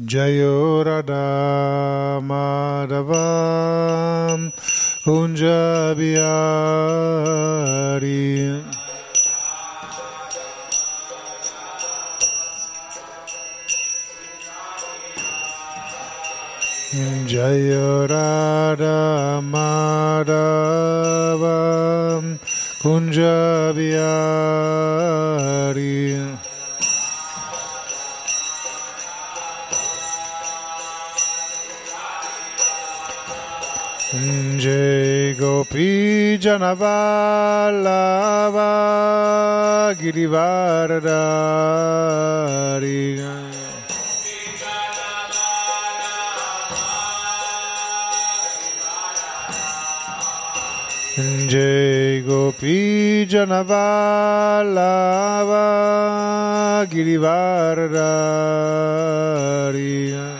Jayo Radha Madhava Kunja Bihari Jayo Kunja Bihari Jai Gopi Janavallava Girivaradari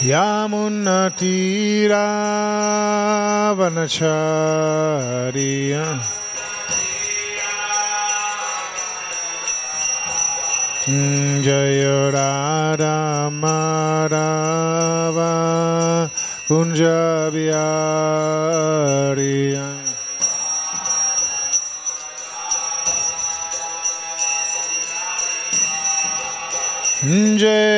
Vraja Janaranjana Yashodanandana Vraja Janaranjana Yamunatira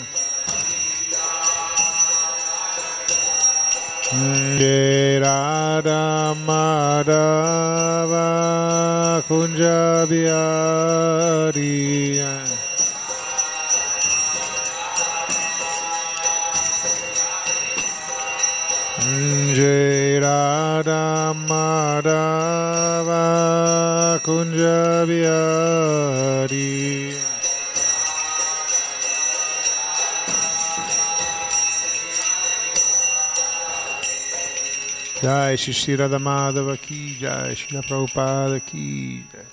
Radha Madhava Kunja Bihari Jai Radha Madhava Kunja Jai Shri Radha Madhava Ki Jai Shri Prabhupada Ki Jai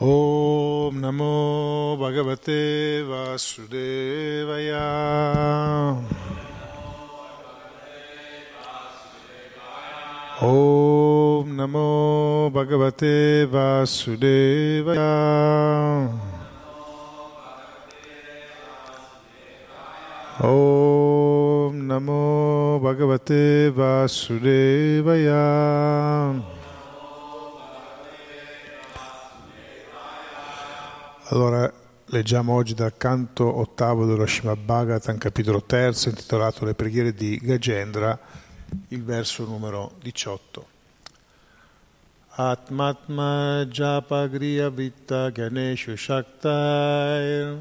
Om Namo Bhagavate Vasudevaya. Om Namo Bhagavate Vasudevaya. Om Namo Bhagavate Vasudevaya leggiamo oggi dal canto ottavo dello Srimad Bhagavatam, capitolo terzo, intitolato Le preghiere di Gagendra, il verso numero 18. Atmatma japa griya vitta ganeshu shaktai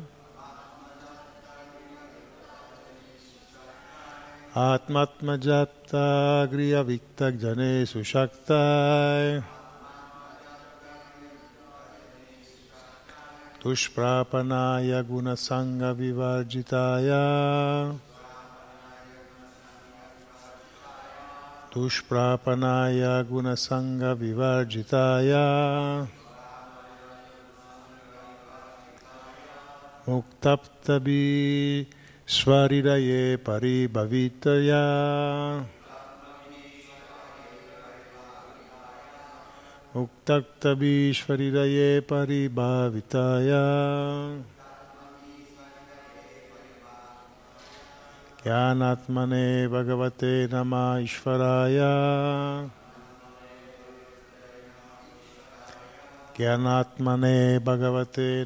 Atmatmajapta Griya Viktak Jane Sushaktai Tushprapanaya Gunasanga Vivarjitaya Tushprapanaya Gunasanga Vivarjitaya Muktaptabi Svariraye Paribhavitaya Muktaptabi Svariraye Paribhavitaya Jnanatmane Bhagavate Nama Ishvaraya Jnanatmane Bhagavate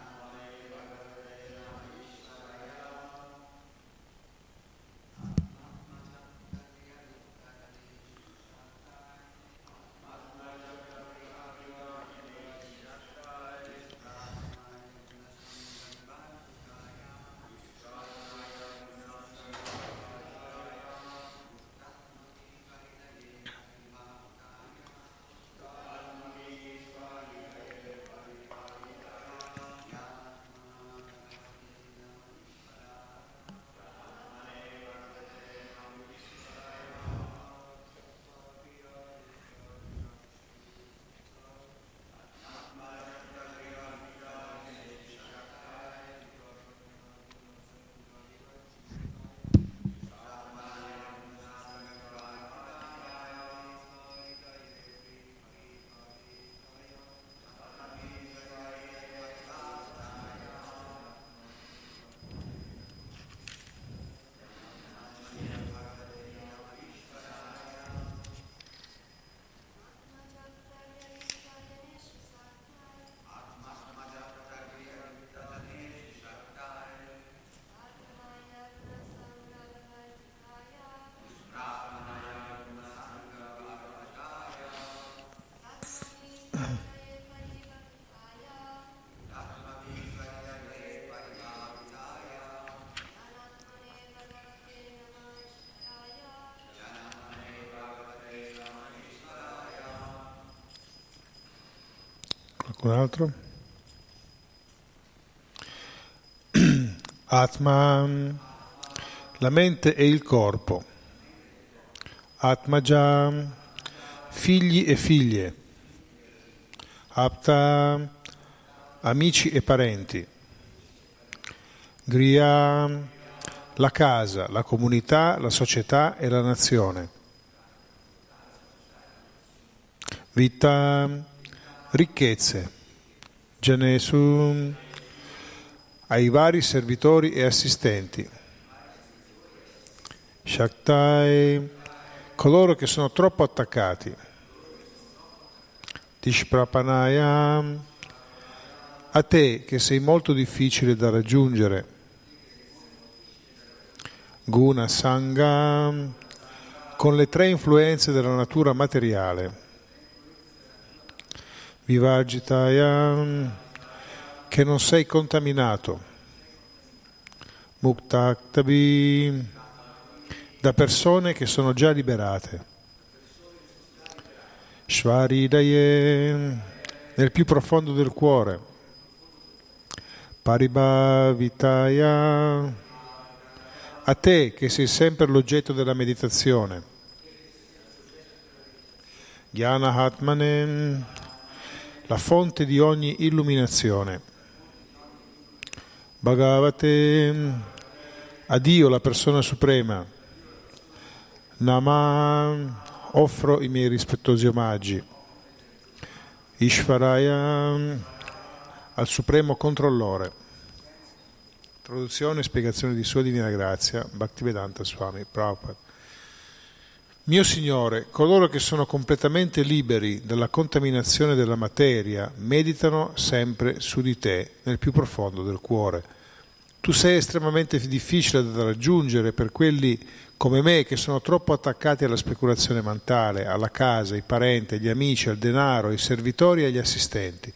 Qualcun altro? Atma, la mente e il corpo. Atmaja, figli e figlie. Apta, amici e parenti. Griya, la casa, la comunità, la società e la nazione. Vita, ricchezze. Janesu, ai vari servitori e assistenti. Shaktai, coloro che sono troppo attaccati. Tishprapanaya, a te che sei molto difficile da raggiungere. Guna Sangha, con le tre influenze della natura materiale. Vivagitaya, che non sei contaminato. Muktaktabi, da persone che sono già liberate. Shvaridaye, nel più profondo del cuore. Paribhavitaya, a te che sei sempre l'oggetto della meditazione. Jnana Hatmanen, la fonte di ogni illuminazione. Bhagavate, a Dio, la persona suprema. Nama, offro i miei rispettosi omaggi. Ishvaraya, al Supremo Controllore. Traduzione e spiegazione di Sua Divina Grazia, Bhaktivedanta Swami Prabhupada. Mio Signore, coloro che sono completamente liberi dalla contaminazione della materia meditano sempre su di te, nel più profondo del cuore. Tu sei estremamente difficile da raggiungere per quelli come me che sono troppo attaccati alla speculazione mentale, alla casa, ai parenti, agli amici, al denaro, ai servitori e agli assistenti.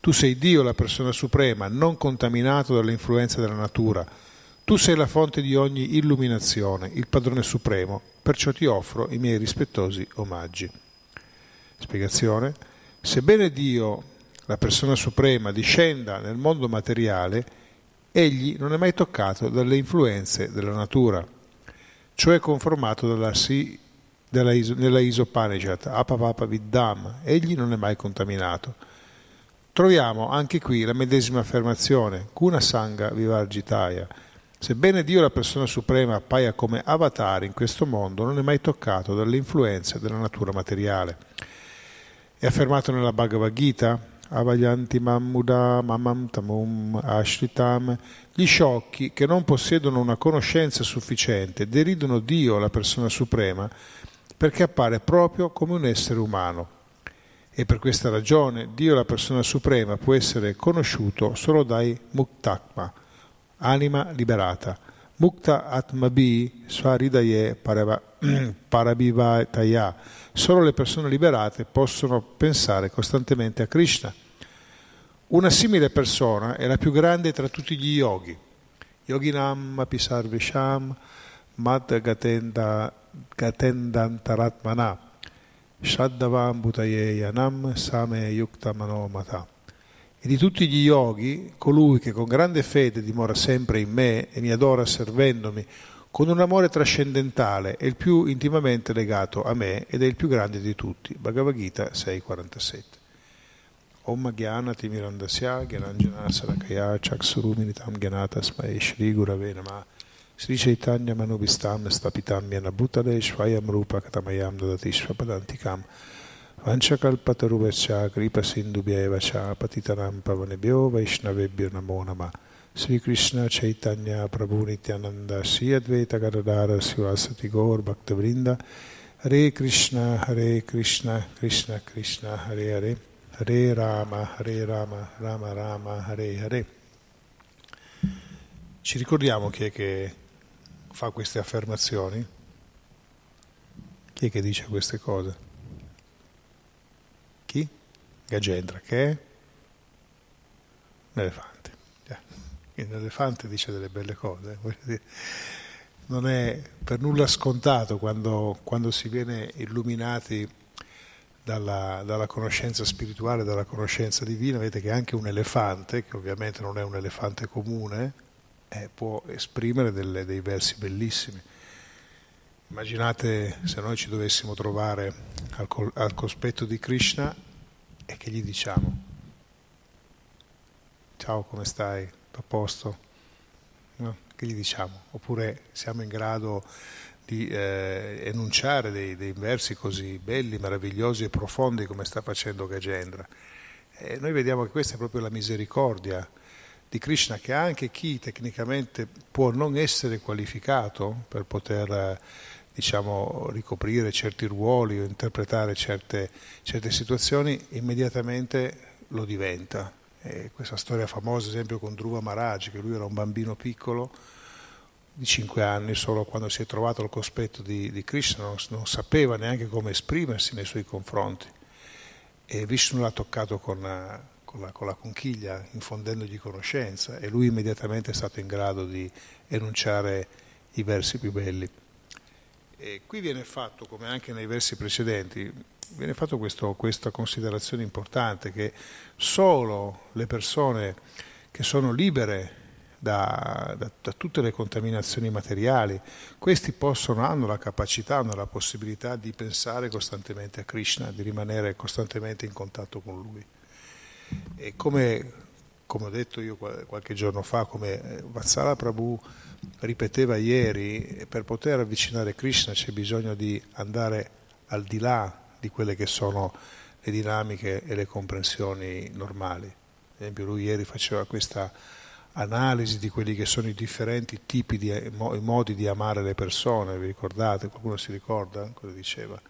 Tu sei Dio, la persona suprema, non contaminato dalle influenze della natura. Tu sei la fonte di ogni illuminazione, il padrone supremo, perciò ti offro i miei rispettosi omaggi. Spiegazione. Sebbene Dio, la persona suprema, discenda nel mondo materiale, egli non è mai toccato dalle influenze della natura, cioè conformato dalla, si, della, nella Isopanijat, Apapapa Viddam, egli non è mai contaminato. Troviamo anche qui la medesima affermazione, Kuna Sangha Vivargitaya. Sebbene Dio, la persona suprema, appaia come avatar in questo mondo, non è mai toccato dalle influenze della natura materiale. È affermato nella Bhagavad Gita, Avayanti Mammuda Mamam Tamum Ashritam, gli sciocchi che non possiedono una conoscenza sufficiente deridono Dio, la persona suprema, perché appare proprio come un essere umano. E per questa ragione Dio, la persona suprema, può essere conosciuto solo dai muktakma, anima liberata. Mukta atmabi svaridaye parabhivataya. Solo le persone liberate possono pensare costantemente a Krishna. Una simile persona è la più grande tra tutti gli yogi. Yoginam apisarvisham mad gatendantaratmana Shaddavam Bhutayeyanam Same Yukta Manomata. E di tutti gli yogi, colui che con grande fede dimora sempre in me e mi adora servendomi con un amore trascendentale è il più intimamente legato a me ed è il più grande di tutti. Bhagavad Gita 6.47 Om Gyana Timirandasya Gyananjana Sarakaya Chaksuruminitam Gyanata Smai Shri Gurave Namah. Sri Chaitanya Manubhistam Stapitam Yana Bhutale Shvayam Rupa Katamayam Dadati Shvapadantikam Vanchakalpatarubhascha Kripa Sindhubhyeva Cha Patitanam Pavanebhyo Vaishnavebhyo Namo Nama Sri Krishna Chaitanya Prabhu Nityananda Sri Advaita Gadadara Sivasati Gaur Bhaktavrinda Hare Krishna Hare Krishna Krishna Krishna Hare Hare Hare Rama Hare Rama Rama Rama Hare Hare Ci ricordiamo chi è che fa queste affermazioni? Chi è che dice queste cose? Gagendra, che è? Un elefante. Un elefante dice delle belle cose. Non è per nulla scontato quando, quando si viene illuminati dalla, dalla, conoscenza spirituale, dalla conoscenza divina, vedete che anche un elefante, che ovviamente non è un elefante comune, eh, può esprimere delle, dei versi bellissimi. Immaginate se noi ci dovessimo trovare al, al cospetto di Krishna e che gli diciamo, ciao come stai, a posto? No? Che gli diciamo? Oppure siamo in grado di eh, enunciare dei, dei, versi così belli, meravigliosi e profondi come sta facendo Gagendra. E noi vediamo che questa è proprio la misericordia di Krishna che anche chi tecnicamente può non essere qualificato per poter diciamo, ricoprire certi ruoli o interpretare certe, certe situazioni, immediatamente lo diventa. E questa storia famosa, ad esempio, con Dhruva Maharaj, che lui era un bambino piccolo di 5 anni, solo quando si è trovato al cospetto di, di Krishna non, non sapeva neanche come esprimersi nei suoi confronti. E Vishnu l'ha toccato con con la, con la conchiglia infondendogli conoscenza e lui immediatamente è stato in grado di enunciare i versi più belli. E qui viene fatto, come anche nei versi precedenti, viene fatto questo, questa considerazione importante che solo le persone che sono libere da, da, da, tutte le contaminazioni materiali, questi possono, hanno la capacità, hanno la possibilità di pensare costantemente a Krishna, di rimanere costantemente in contatto con Lui. E come, come ho detto io qualche giorno fa, come eh, Vatsala Prabhu ripeteva ieri, per poter avvicinare Krishna c'è bisogno di andare al di là di quelle che sono le dinamiche e le comprensioni normali. Ad esempio lui ieri faceva questa analisi di quelli che sono i differenti tipi di i modi di amare le persone, vi ricordate? Qualcuno si ricorda cosa diceva?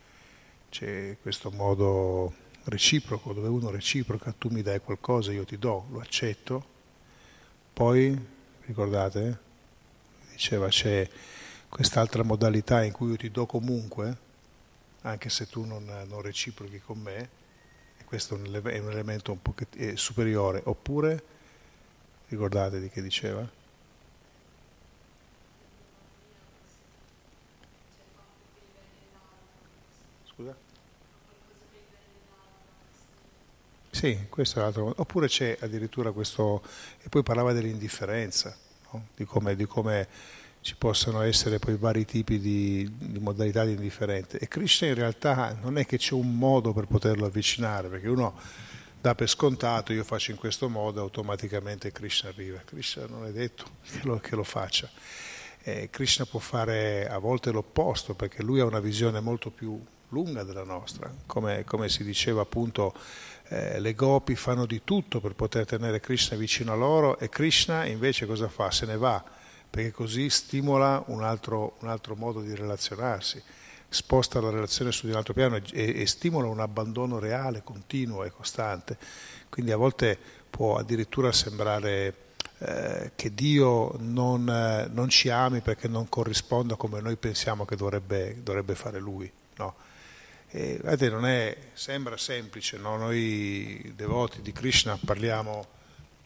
C'è questo modo reciproco, dove uno reciproca, tu mi dai qualcosa, io ti do, lo accetto. Poi, ricordate? Diceva c'è quest'altra modalità in cui io ti do comunque, anche se tu non, non reciprochi con me, e questo è un elemento un po' superiore. Oppure Ricordate di che diceva? Scusa? Sì, questo è l'altro. Oppure c'è addirittura questo, e poi parlava dell'indifferenza, di, come, di, come, ci possano essere poi vari tipi di, di modalità di indifferenza. E Krishna in realtà non è che c'è un modo per poterlo avvicinare, perché uno dà per scontato, io faccio in questo modo, automaticamente Krishna arriva. Krishna non è detto che lo, che lo faccia. Eh, Krishna può fare a volte l'opposto, perché lui ha una visione molto più lunga della nostra. Come, come si diceva appunto, eh, le gopi fanno di tutto per poter tenere Krishna vicino a loro e Krishna invece cosa fa? Se ne va, perché così stimola un altro, un altro modo di relazionarsi sposta la relazione su di un altro piano e, e, stimola un abbandono reale, continuo e costante. Quindi a volte può addirittura sembrare eh, che Dio non, eh, non, ci ami perché non corrisponda come noi pensiamo che dovrebbe, dovrebbe fare Lui. No? E, vedete, non è, sembra semplice, no? noi devoti di Krishna parliamo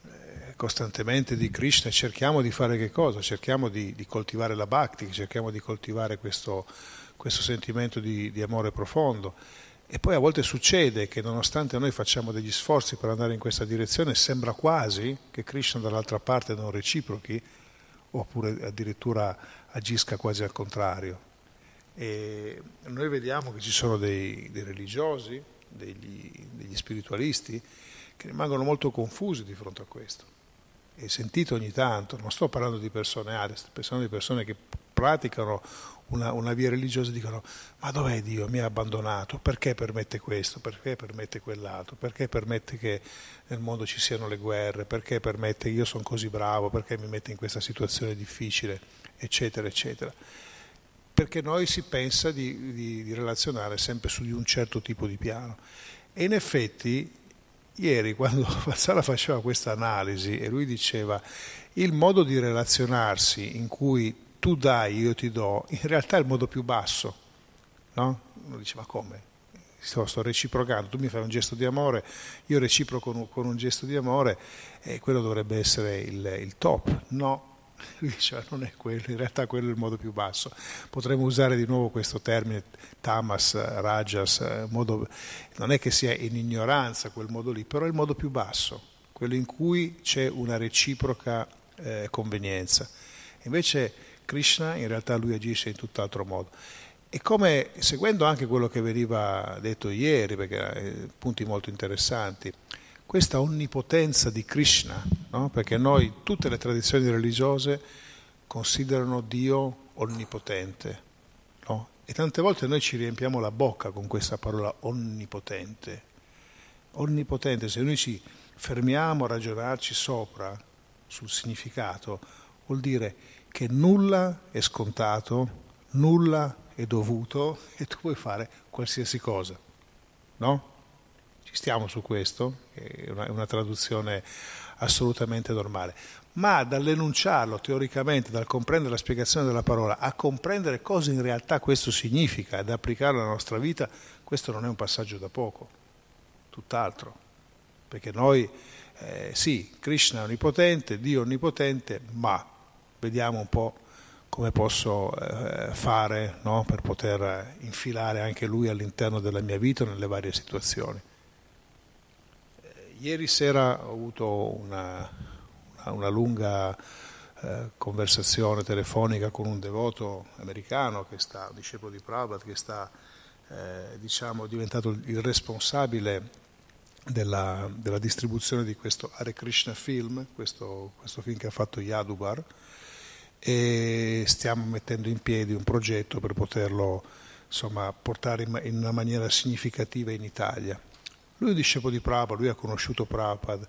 eh, costantemente di Krishna e cerchiamo di fare che cosa? Cerchiamo di, di coltivare la bhakti, cerchiamo di coltivare questo, questo sentimento di, di amore profondo. E poi a volte succede che nonostante noi facciamo degli sforzi per andare in questa direzione, sembra quasi che Krishna dall'altra parte non reciprochi, oppure addirittura agisca quasi al contrario. E noi vediamo che ci sono dei, dei religiosi, degli, degli, spiritualisti, che rimangono molto confusi di fronte a questo. E sentito ogni tanto, non sto parlando di persone alte, sto parlando di persone che praticano una, una via religiosa dicono ma dov'è Dio? Mi ha abbandonato, perché permette questo? Perché permette quell'altro? Perché permette che nel mondo ci siano le guerre? Perché permette che io sono così bravo? Perché mi mette in questa situazione difficile? Eccetera, eccetera. Perché noi si pensa di, di, di relazionare sempre su di un certo tipo di piano. E in effetti ieri quando Fazzala faceva questa analisi e lui diceva il modo di relazionarsi in cui tu dai, io ti do, in realtà è il modo più basso, no? Uno dice, ma come? Sto, sto, reciprocando, tu mi fai un gesto di amore, io reciproco con, con un gesto di amore e quello dovrebbe essere il, il top. No, lui dice, non è quello, in realtà quello è il modo più basso. Potremmo usare di nuovo questo termine tamas, rajas, modo, non è che sia in ignoranza quel modo lì, però è il modo più basso, quello in cui c'è una reciproca eh, convenienza. Invece Krishna in realtà lui agisce in tutt'altro modo. E come, seguendo anche quello che veniva detto ieri, perché eh, punti molto interessanti, questa onnipotenza di Krishna, no? perché noi, tutte le tradizioni religiose considerano Dio onnipotente, no? e tante volte noi ci riempiamo la bocca con questa parola onnipotente. Onnipotente, se noi ci fermiamo a ragionarci sopra, sul significato, vuol dire che nulla è scontato, nulla è dovuto e tu puoi fare qualsiasi cosa. No? Ci stiamo su questo, è una, è una traduzione assolutamente normale. Ma dall'enunciarlo teoricamente, dal comprendere la spiegazione della parola, a comprendere cosa in realtà questo significa ed applicarlo alla nostra vita, questo non è un passaggio da poco, tutt'altro. Perché noi, eh, sì, Krishna è onnipotente, Dio è onnipotente, ma vediamo un po' come posso eh, fare no? per poter infilare anche lui all'interno della mia vita nelle varie situazioni. Ieri sera ho avuto una, una, una lunga eh, conversazione telefonica con un devoto americano che sta, un discepolo di Prabhupada, che sta eh, diciamo, diventato il responsabile della, della, distribuzione di questo Hare Krishna film, questo, questo film che ha fatto Yadubar, e stiamo mettendo in piedi un progetto per poterlo insomma, portare in una maniera significativa in Italia. Lui è un discepolo di Prabhupada, lui ha conosciuto Prabhupada.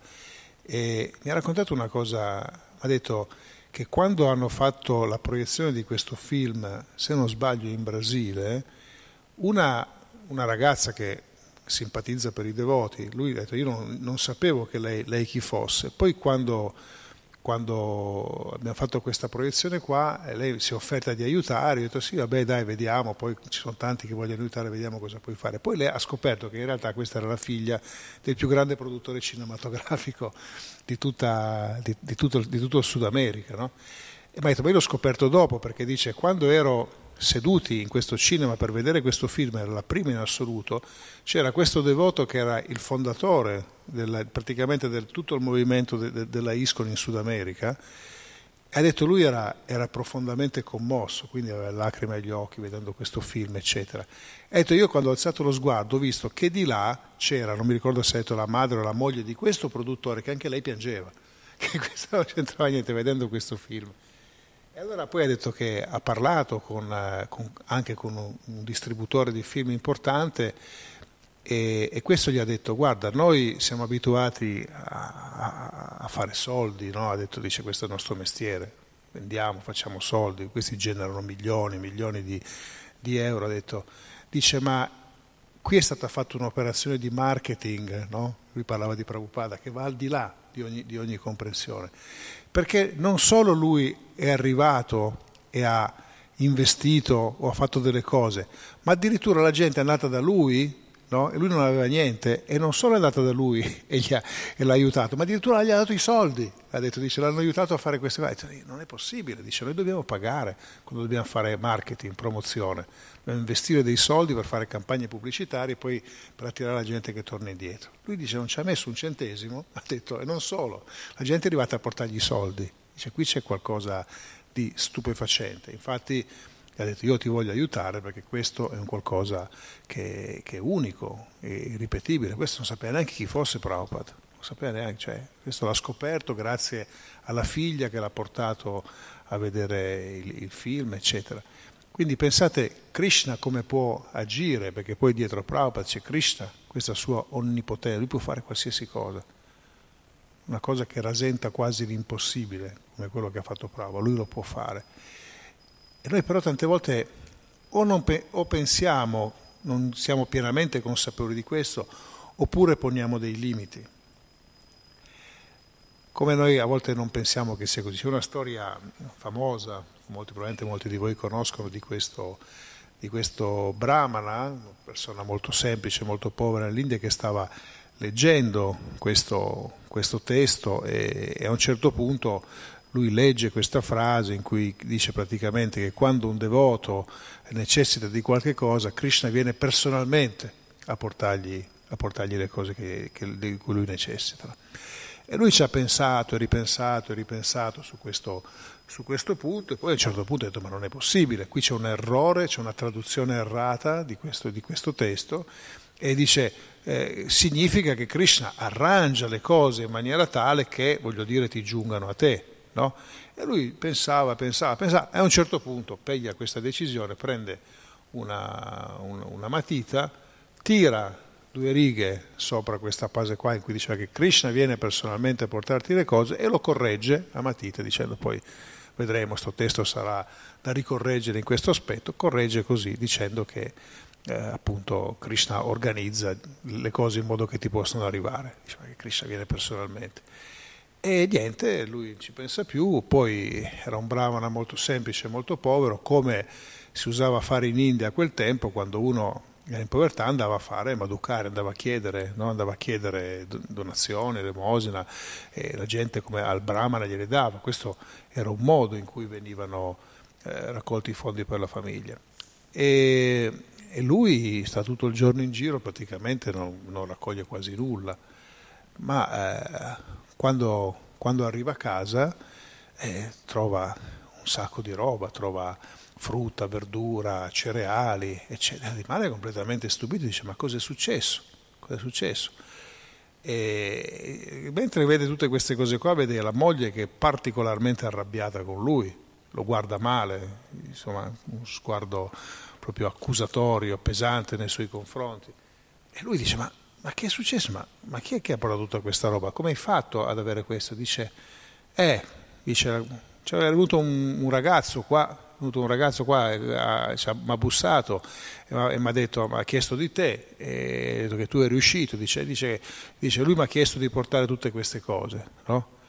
E mi ha raccontato una cosa, ha detto che quando hanno fatto la proiezione di questo film, se non sbaglio in Brasile, una, una ragazza che simpatizza per i devoti, lui ha detto io non, non sapevo che lei, lei, chi fosse, poi quando, quando, abbiamo fatto questa proiezione qua lei si è offerta di aiutare, io ho detto sì vabbè dai vediamo, poi ci sono tanti che vogliono aiutare, vediamo cosa puoi fare. Poi lei ha scoperto che in realtà questa era la figlia del più grande produttore cinematografico di, tutta, di, di, tutto, di tutto, il Sud America. No? E mi ha detto, ma io l'ho scoperto dopo perché dice, quando ero seduti in questo cinema per vedere questo film, era la prima in assoluto, c'era questo devoto che era il fondatore del, praticamente del tutto il movimento de, de, della ISCON in Sud America ha detto lui era, era, profondamente commosso, quindi aveva lacrime agli occhi vedendo questo film, eccetera. Ha detto io quando ho alzato lo sguardo ho visto che di là c'era, non mi ricordo se ha detto la madre o la moglie di questo produttore, che anche lei piangeva, che questo non c'entrava niente vedendo questo film. E allora poi ha detto che ha parlato con, eh, con, anche con un, distributore di film importante e, e, questo gli ha detto, guarda, noi siamo abituati a, a, a fare soldi, no? ha detto, dice, questo è il nostro mestiere, vendiamo, facciamo soldi, questi generano milioni, milioni di, di euro, ha detto, dice, ma qui è stata fatta un'operazione di marketing, no? lui parlava di Prabhupada, che va al di là di ogni, di ogni comprensione, perché non solo lui è arrivato e ha investito o ha fatto delle cose, ma addirittura la gente è andata da lui no? e lui non aveva niente e non solo è andata da lui e, ha, e, l'ha aiutato, ma addirittura gli ha dato i soldi, ha detto, dice, l'hanno aiutato a fare queste cose, non è possibile, dice, noi dobbiamo pagare quando dobbiamo fare marketing, promozione, dobbiamo investire dei soldi per fare campagne pubblicitarie e poi per attirare la gente che torna indietro. Lui dice, non ci ha messo un centesimo, ha detto, e non solo, la gente è arrivata a portargli i soldi, dice, qui c'è qualcosa di stupefacente, infatti ha detto io ti voglio aiutare perché questo è un qualcosa che, che è unico e irripetibile. Questo non sapeva neanche chi fosse Prabhupada, non sapeva neanche, cioè, questo l'ha scoperto grazie alla figlia che l'ha portato a vedere il, il film, eccetera. Quindi pensate Krishna come può agire, perché poi dietro Prabhupada c'è Krishna, questa sua onnipotenza, lui può fare qualsiasi cosa, una cosa che rasenta quasi l'impossibile, come quello che ha fatto Prabhupada, lui lo può fare. E noi però tante volte o, pe- o pensiamo, non siamo pienamente consapevoli di questo, oppure poniamo dei limiti. Come noi a volte non pensiamo che sia così. C'è una storia famosa, molti, probabilmente molti di voi conoscono, di questo, di questo brahmana, una persona molto semplice, molto povera nell'India, che stava leggendo questo, questo testo e, e a un certo punto lui legge questa frase in cui dice praticamente che quando un devoto necessita di qualche cosa, Krishna viene personalmente a portargli, a portargli le cose che, che, di cui lui necessita. E lui ci ha pensato e ripensato e ripensato su questo, su questo punto e poi a un certo punto ha detto ma non è possibile, qui c'è un errore, c'è una traduzione errata di questo, di questo testo e dice eh, significa che Krishna arrangia le cose in maniera tale che, voglio dire, ti giungano a te. No? E lui pensava, pensava, pensava, e a un certo punto piglia questa decisione, prende una, una, una matita, tira due righe sopra questa fase qua in cui diceva che Krishna viene personalmente a portarti le cose e lo corregge a matita dicendo poi vedremo, questo testo sarà da ricorreggere in questo aspetto, corregge così dicendo che eh, appunto Krishna organizza le cose in modo che ti possano arrivare, diceva che Krishna viene personalmente. E niente, lui ci pensa più, poi era un brahmana molto semplice, molto povero, come si usava a fare in India a quel tempo, quando uno era in povertà andava a fare Madhukari, andava a chiedere, no? andava a chiedere donazioni, elemosina, e la gente come al brahmana gliele dava. Questo era un modo in cui venivano eh, raccolti i fondi per la famiglia. E, e, lui sta tutto il giorno in giro, praticamente non, non raccoglie quasi nulla, ma... Eh, quando, quando arriva a casa eh, trova un sacco di roba, trova frutta, verdura, cereali, eccetera. Rimane completamente stupito, dice ma cosa è successo? Cosa è successo? E, mentre vede tutte queste cose qua, vede la moglie che è particolarmente arrabbiata con lui, lo guarda male, insomma un sguardo proprio accusatorio, pesante nei suoi confronti. E lui dice ma ma che è successo? Ma, ma, chi è che ha portato tutta questa roba? Come hai fatto ad avere questo? Dice, eh, dice, c'era venuto un, un ragazzo qua venuto un ragazzo qua, mi ha bussato e mi ha detto, mi ha chiesto di te, e detto che tu eri uscito, dice, dice, dice lui mi ha chiesto di portare tutte queste cose, no?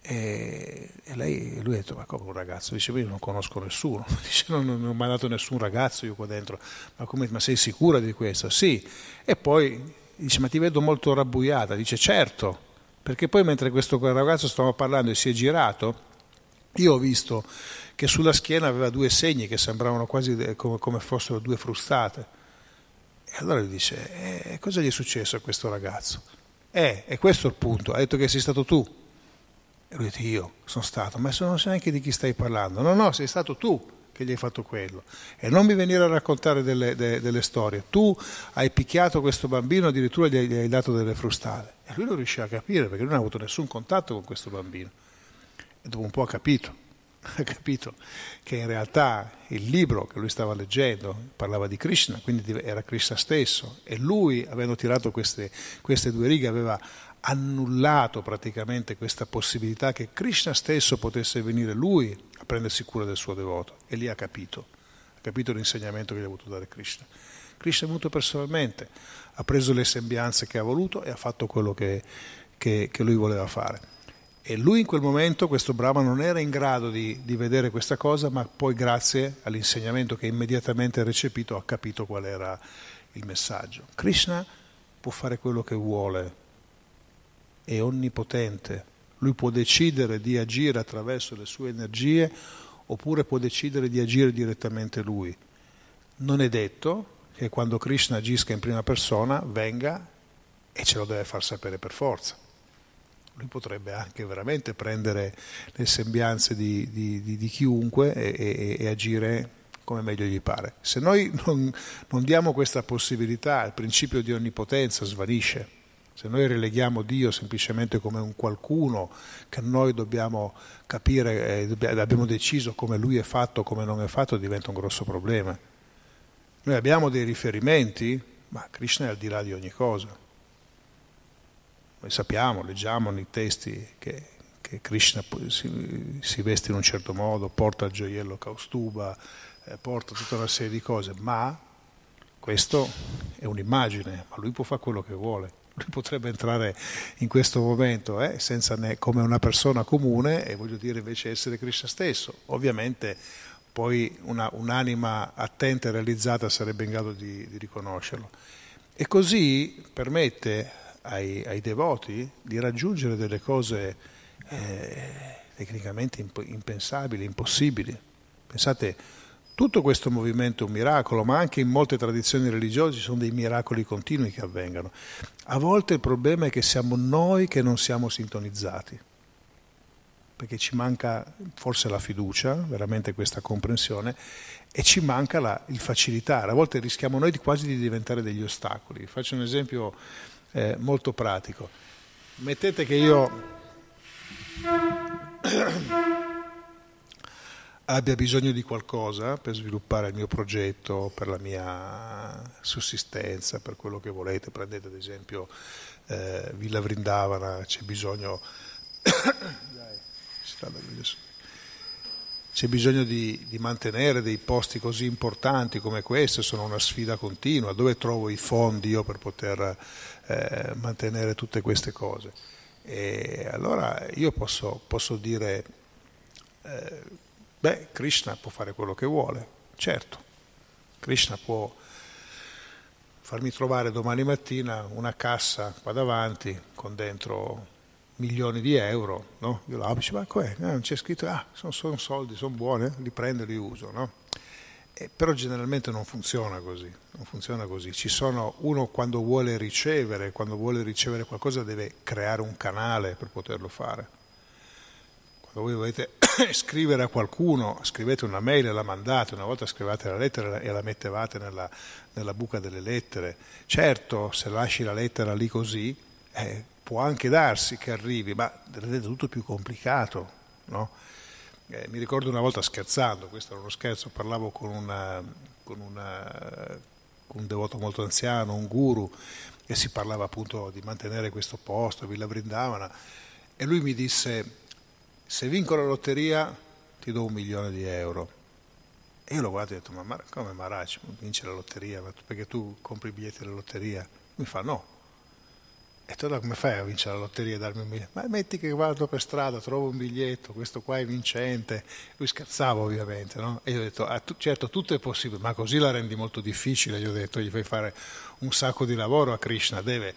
E, e lei, lui ha detto, ma come un ragazzo? Dice, io non conosco nessuno, dice, non, non, non mi ha dato nessun ragazzo io qua dentro, ma, come, ma sei sicura di questo? Sì, e poi dice, ma ti vedo molto rabbuiata, dice, certo, perché poi mentre questo ragazzo stava parlando e si è girato, io ho visto che sulla schiena aveva due segni che sembravano quasi come, come fossero due frustate. E allora gli dice, eh, cosa gli è successo a questo ragazzo? Eh, è questo il punto, ha detto che sei stato tu. E lui detto, io sono stato, ma non sai neanche di chi stai parlando. No, no, sei stato tu che gli hai fatto quello. E non mi venire a raccontare delle, de, delle storie. Tu hai picchiato questo bambino, addirittura gli hai, gli hai dato delle frustate. E lui non riusciva a capire perché non ha avuto nessun contatto con questo bambino. E dopo un po' ha capito ha capito che in realtà il libro che lui stava leggendo parlava di Krishna, quindi era Krishna stesso e lui, avendo tirato queste, queste due righe, aveva annullato praticamente questa possibilità che Krishna stesso potesse venire lui a prendersi cura del suo devoto e lì ha capito, ha capito l'insegnamento che gli ha voluto dare Krishna. Krishna è venuto personalmente, ha preso le sembianze che ha voluto e ha fatto quello che, che, che lui voleva fare. E lui in quel momento, questo Brahma, non era in grado di, di, vedere questa cosa, ma poi grazie all'insegnamento che immediatamente ha recepito ha capito qual era il messaggio. Krishna può fare quello che vuole, è onnipotente, lui può decidere di agire attraverso le sue energie oppure può decidere di agire direttamente lui. Non è detto che quando Krishna agisca in prima persona venga e ce lo deve far sapere per forza lui potrebbe anche veramente prendere le sembianze di, di, di, di chiunque e, e, e, agire come meglio gli pare. Se noi non, non diamo questa possibilità, il principio di onnipotenza svanisce. Se noi releghiamo Dio semplicemente come un qualcuno che noi dobbiamo capire, eh, abbiamo deciso come Lui è fatto, come non è fatto, diventa un grosso problema. Noi abbiamo dei riferimenti, ma Krishna è al di là di ogni cosa. Noi sappiamo, leggiamo nei testi che, che Krishna si, si, veste in un certo modo, porta il gioiello Kaustuba, eh, porta tutta una serie di cose, ma questo è un'immagine, ma lui può fare quello che vuole. Lui potrebbe entrare in questo momento eh, ne, come una persona comune e voglio dire invece essere Krishna stesso. Ovviamente poi una, un'anima attenta e realizzata sarebbe in grado di, di riconoscerlo. E così permette ai, ai devoti di raggiungere delle cose eh, tecnicamente imp- impensabili, impossibili. Pensate, tutto questo movimento è un miracolo, ma anche in molte tradizioni religiose ci sono dei miracoli continui che avvengono. A volte il problema è che siamo noi che non siamo sintonizzati, perché ci manca forse la fiducia, veramente questa comprensione, e ci manca la, il facilitare. A volte rischiamo noi quasi di diventare degli ostacoli. Faccio un esempio eh, molto pratico. Mettete che io abbia bisogno di qualcosa per sviluppare il mio progetto, per la mia sussistenza, per quello che volete. Prendete ad esempio eh, Villa Vrindavana, c'è bisogno... c'è bisogno di, di, mantenere dei posti così importanti come questo, sono una sfida continua, dove trovo i fondi io per poter eh, mantenere tutte queste cose? E allora io posso, posso dire, eh, beh, Krishna può fare quello che vuole, certo, Krishna può farmi trovare domani mattina una cassa qua davanti con dentro milioni di euro, no? Io la apro ma com'è? No, non c'è scritto, ah, sono, sono soldi, sono buoni, li prendo e li uso, no? Eh, però generalmente non funziona così, non funziona così. Ci sono, uno quando vuole ricevere, quando vuole ricevere qualcosa deve creare un canale per poterlo fare. Quando voi volete scrivere a qualcuno, scrivete una mail e la mandate, una volta scrivete la lettera e la mettevate nella, nella buca delle lettere. Certo, se lasci la lettera lì così, eh, può anche darsi che arrivi, ma rendete tutto più complicato, no? eh, mi ricordo una volta scherzando, questo era uno scherzo, parlavo con, una, con, una, con un devoto molto anziano, un guru, e si parlava appunto di mantenere questo posto, Villa Brindavana, e lui mi disse, se vinco la lotteria ti do un milione di euro. E io l'ho guardato e ho detto, ma come Maracci, vince la lotteria, perché tu compri i biglietti della lotteria? Mi fa, no. E tu come fai a vincere la lotteria e darmi un biglietto? Ma metti che vado per strada, trovo un biglietto, questo qua è vincente. Lui scherzava ovviamente, no? E io ho detto, ah, tu, certo, tutto è possibile, ma così la rendi molto difficile. Gli ho detto, gli fai fare un sacco di lavoro a Krishna, deve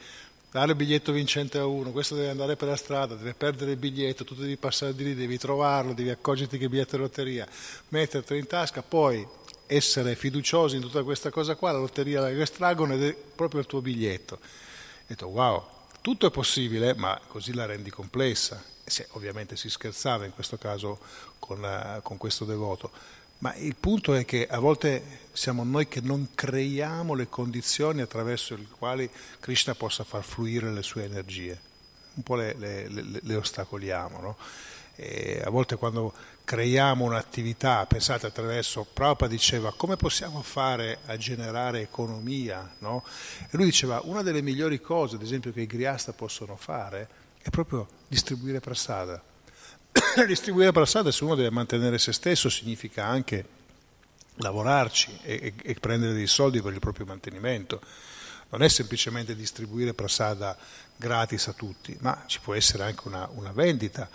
dare il biglietto vincente a uno, questo deve andare per la strada, deve perdere il biglietto, tu devi passare di lì, devi trovarlo, devi accorgerti che è biglietto di lotteria, mettertelo in tasca, poi essere fiduciosi in tutta questa cosa qua, la lotteria la estraggono ed è proprio il tuo biglietto. Ho detto, wow, tutto è possibile, ma così la rendi complessa. Se, ovviamente si scherzava in questo caso con, uh, con questo devoto, ma il punto è che a volte siamo noi che non creiamo le condizioni attraverso le quali Krishna possa far fluire le sue energie. Un po' le, le, le, le ostacoliamo. No? a volte quando creiamo un'attività, pensate attraverso, Prabhupada diceva come possiamo fare a generare economia, no? E lui diceva una delle migliori cose, ad esempio, che i griasta possono fare è proprio distribuire prasada. distribuire prasada se uno deve mantenere se stesso significa anche lavorarci e, e, prendere dei soldi per il proprio mantenimento. Non è semplicemente distribuire prasada gratis a tutti, ma ci può essere anche una, una vendita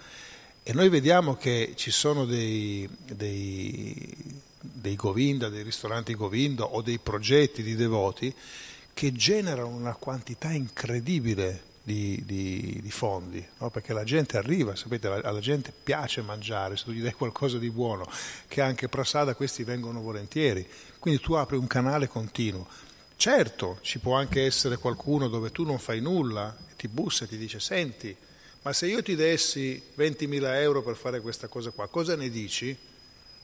e noi vediamo che ci sono dei, dei, dei Govinda, dei ristoranti Govinda o dei progetti di devoti che generano una quantità incredibile di, di, di fondi, no? perché la gente arriva, sapete, alla, gente piace mangiare, se tu gli dai qualcosa di buono, che anche prasada questi vengono volentieri, quindi tu apri un canale continuo. Certo, ci può anche essere qualcuno dove tu non fai nulla, ti bussa e ti dice, senti, ma se io ti dessi 20.000 euro per fare questa cosa qua, cosa ne dici?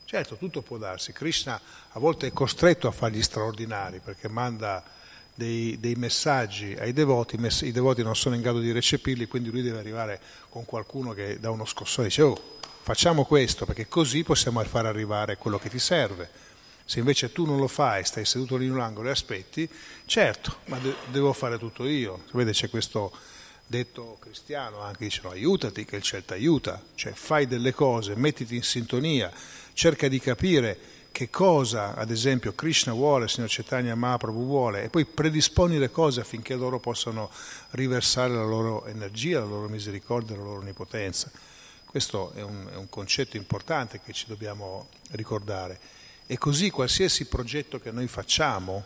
Certo, tutto può darsi. Krishna a volte è costretto a fargli straordinari perché manda dei, dei messaggi ai devoti, i devoti non sono in grado di recepirli, quindi lui deve arrivare con qualcuno che dà uno scossone e dice oh, facciamo questo perché così possiamo far arrivare quello che ti serve. Se invece tu non lo fai, stai seduto lì in un angolo e aspetti, certo, ma de- devo fare tutto io. Vede, c'è questo detto cristiano anche dicono aiutati che il cielo ti aiuta, cioè fai delle cose, mettiti in sintonia, cerca di capire che cosa ad esempio Krishna vuole, Signor Chaitanya Mahaprabhu vuole e poi predisponi le cose affinché loro possano riversare la loro energia, la loro misericordia, la loro onnipotenza. Questo è un, è un concetto importante che ci dobbiamo ricordare. E così qualsiasi progetto che noi facciamo,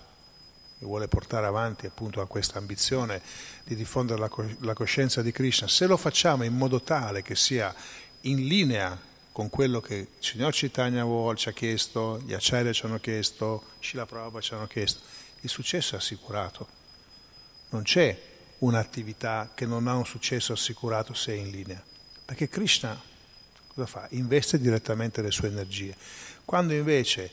che vuole portare avanti appunto a questa ambizione di diffondere la, coscienza di Krishna, se lo facciamo in modo tale che sia in linea con quello che il signor Chaitanya vuole, ci ha chiesto, gli Acharya ci hanno chiesto, Shila Prabhupada ci hanno chiesto, il successo è assicurato. Non c'è un'attività che non ha un successo assicurato se è in linea. Perché Krishna cosa fa? Investe direttamente le sue energie. Quando invece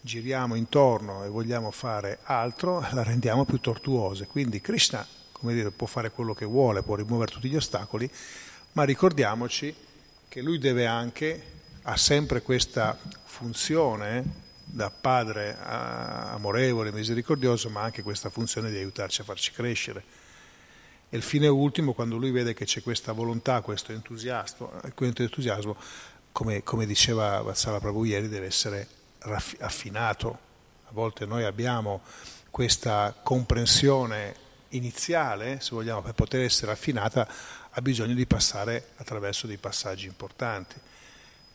giriamo intorno e vogliamo fare altro, la rendiamo più tortuosa. Quindi Krishna, come dire, può fare quello che vuole, può rimuovere tutti gli ostacoli, ma ricordiamoci che lui deve anche, ha sempre questa funzione da padre amorevole, misericordioso, ma anche questa funzione di aiutarci a farci crescere. E il fine ultimo, quando lui vede che c'è questa volontà, questo entusiasmo, questo entusiasmo come, come diceva Vassala Prabhu ieri, deve essere affinato. A volte noi abbiamo questa comprensione iniziale, se vogliamo, per poter essere affinata, ha bisogno di passare attraverso dei passaggi importanti.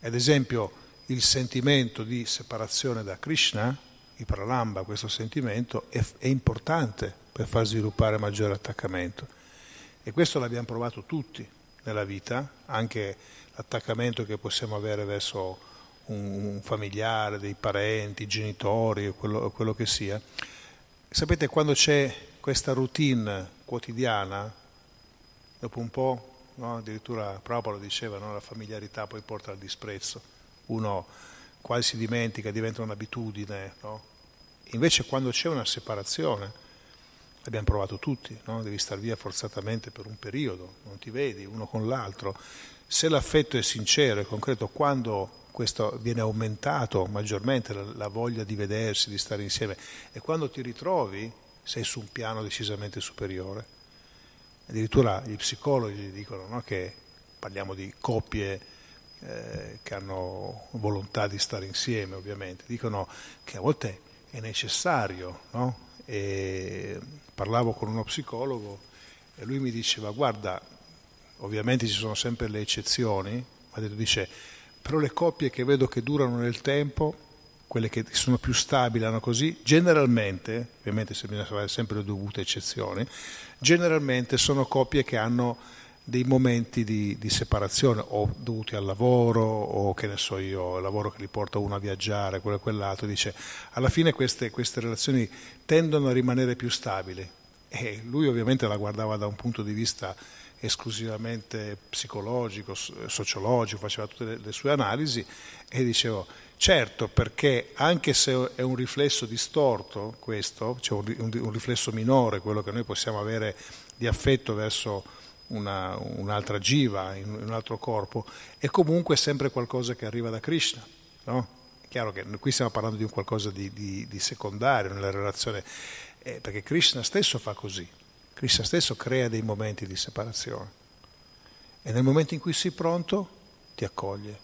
Ad esempio, il sentimento di separazione da Krishna, il pralamba, questo sentimento, è, è importante per far sviluppare maggiore attaccamento. E questo l'abbiamo provato tutti nella vita, anche l'attaccamento che possiamo avere verso un familiare, dei parenti, genitori, quello, quello che sia. Sapete, quando c'è questa routine quotidiana, dopo un po', no, addirittura Prabhupada diceva, no, la familiarità poi porta al disprezzo, uno quasi si dimentica, diventa un'abitudine. No? Invece quando c'è una separazione, l'abbiamo provato tutti, devi stare via forzatamente per un periodo, non ti vedi uno con l'altro. Se l'affetto è sincero e concreto, quando questo viene aumentato maggiormente la, voglia di vedersi, di stare insieme e quando ti ritrovi sei su un piano decisamente superiore. Addirittura gli psicologi dicono no, che parliamo di coppie eh, che hanno volontà di stare insieme, ovviamente, dicono che a volte è necessario, no? parlavo con uno psicologo e lui mi diceva guarda, ovviamente ci sono sempre le eccezioni, ma dice, però le coppie che vedo che durano nel tempo, quelle che sono più stabili, hanno così, generalmente, ovviamente bisogna fare sempre le dovute eccezioni, generalmente sono coppie che hanno dei momenti di, di, separazione o dovuti al lavoro o che ne so io, il lavoro che li porta uno a viaggiare, quello e quell'altro, dice alla fine queste, queste relazioni tendono a rimanere più stabili. E lui ovviamente la guardava da un punto di vista esclusivamente psicologico, sociologico, faceva tutte le, le sue analisi e dicevo certo perché anche se è un riflesso distorto questo, cioè un, un riflesso minore, quello che noi possiamo avere di affetto verso una, un'altra jiva, in un altro corpo, è comunque sempre qualcosa che arriva da Krishna. No? Chiaro che qui stiamo parlando di un qualcosa di, di, di secondario nella relazione, eh, perché Krishna stesso fa così. Krishna stesso crea dei momenti di separazione e nel momento in cui sei pronto ti accoglie.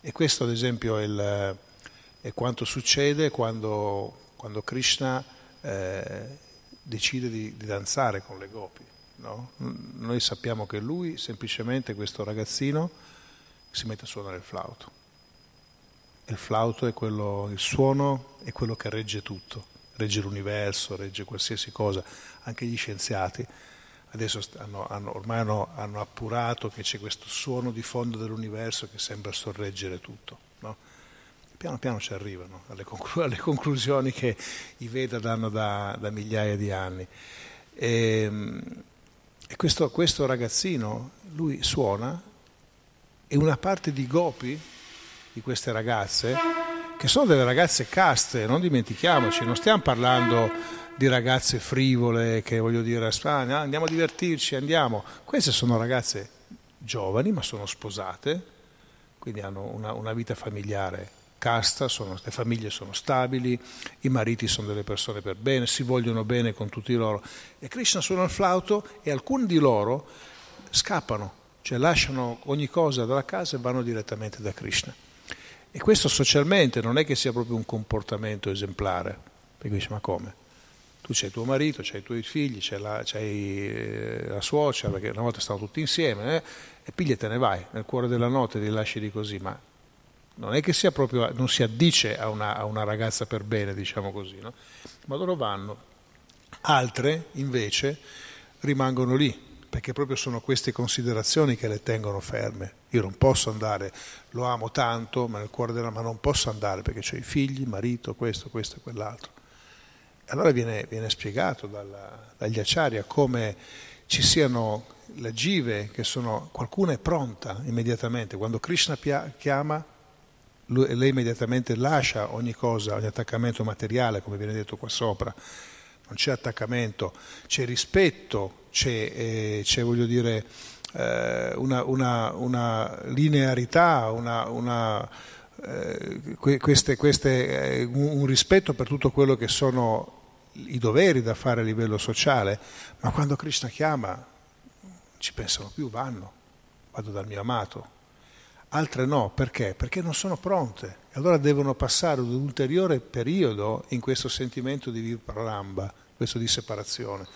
E questo ad esempio è, il, è quanto succede quando, quando Krishna eh, decide di, di danzare con le gopi. No? Noi sappiamo che lui, semplicemente questo ragazzino, si mette a suonare il flauto. Il flauto è quello, il suono è quello che regge tutto, regge l'universo, regge qualsiasi cosa, anche gli scienziati. Adesso hanno, hanno, ormai hanno, hanno, appurato che c'è questo suono di fondo dell'universo che sembra sorreggere tutto. No? Piano piano ci arrivano alle, conclu- alle, conclusioni che i Veda danno da, da migliaia di anni. E, ehm, e questo, questo ragazzino, lui suona e una parte di gopi, di queste ragazze, che sono delle ragazze caste, non dimentichiamoci, non stiamo parlando di ragazze frivole che voglio dire ah, andiamo a divertirci, andiamo. Queste sono ragazze giovani ma sono sposate, quindi hanno una, una vita familiare casta, sono, le famiglie sono stabili, i mariti sono delle persone per bene, si vogliono bene con tutti loro. E Krishna suona il flauto e alcuni di loro scappano, cioè lasciano ogni cosa dalla casa e vanno direttamente da Krishna. E questo socialmente non è che sia proprio un comportamento esemplare, perché dici ma come? Tu c'hai tuo marito, c'hai i tuoi figli, c'hai la, c'hai eh, la suocera, perché una volta stavano tutti insieme, eh, e piglia e te ne vai, nel cuore della notte li lasci di così, ma non è che sia proprio, non si addice a una, a una ragazza per bene, diciamo così, no? ma loro vanno. Altre invece rimangono lì, perché proprio sono queste considerazioni che le tengono ferme. Io non posso andare, lo amo tanto, ma nel cuore della ma non posso andare perché ho i figli, marito, questo, questo e quell'altro. Allora viene, viene spiegato dalla, dagli acciaria come ci siano le give che sono, qualcuna è pronta immediatamente, quando Krishna chiama lei immediatamente lascia ogni cosa, ogni attaccamento materiale, come viene detto qua sopra. Non c'è attaccamento, c'è rispetto, c'è, eh, c'è voglio dire, eh, una, una, una, linearità, una, eh, queste, queste, eh, un rispetto per tutto quello che sono i doveri da fare a livello sociale, ma quando Krishna chiama ci pensano più, vanno, vado dal mio amato, altre no, perché? Perché non sono pronte. Allora devono passare un ulteriore periodo in questo sentimento di virpraramba, questo di separazione.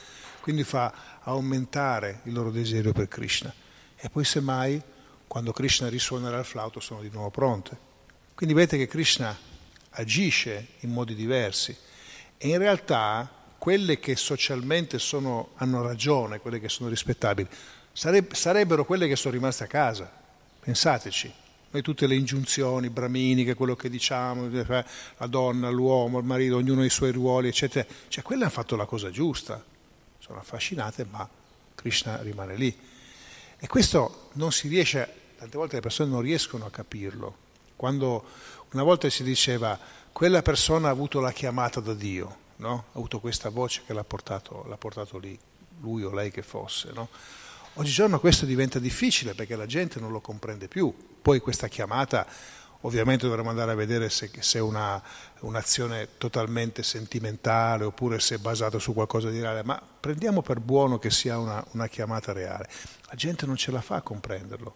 Quindi fa aumentare il loro desiderio per Krishna. E poi semmai, quando Krishna risuonerà il flauto, sono di nuovo pronte. Quindi vedete che Krishna agisce in modi diversi. E in realtà quelle che socialmente sono, hanno ragione, quelle che sono rispettabili, sarebbero quelle che sono rimaste a casa Pensateci, noi tutte le ingiunzioni braminiche, quello che diciamo, eh, la donna, l'uomo, il marito, ognuno ha i suoi ruoli, eccetera, cioè quelle hanno fatto la cosa giusta, sono affascinate, ma Krishna rimane lì. E questo non si riesce, tante volte le persone non riescono a capirlo. Quando una volta si diceva quella persona ha avuto la chiamata da Dio, no? ha avuto questa voce che l'ha portato, l'ha portato lì, lui o lei che fosse. No? Oggigiorno questo diventa difficile perché la gente non lo comprende più. Poi questa chiamata Ovviamente dovremmo andare a vedere se, è una, un'azione totalmente sentimentale oppure se è basata su qualcosa di reale, ma prendiamo per buono che sia una, una chiamata reale. La gente non ce la fa a comprenderlo,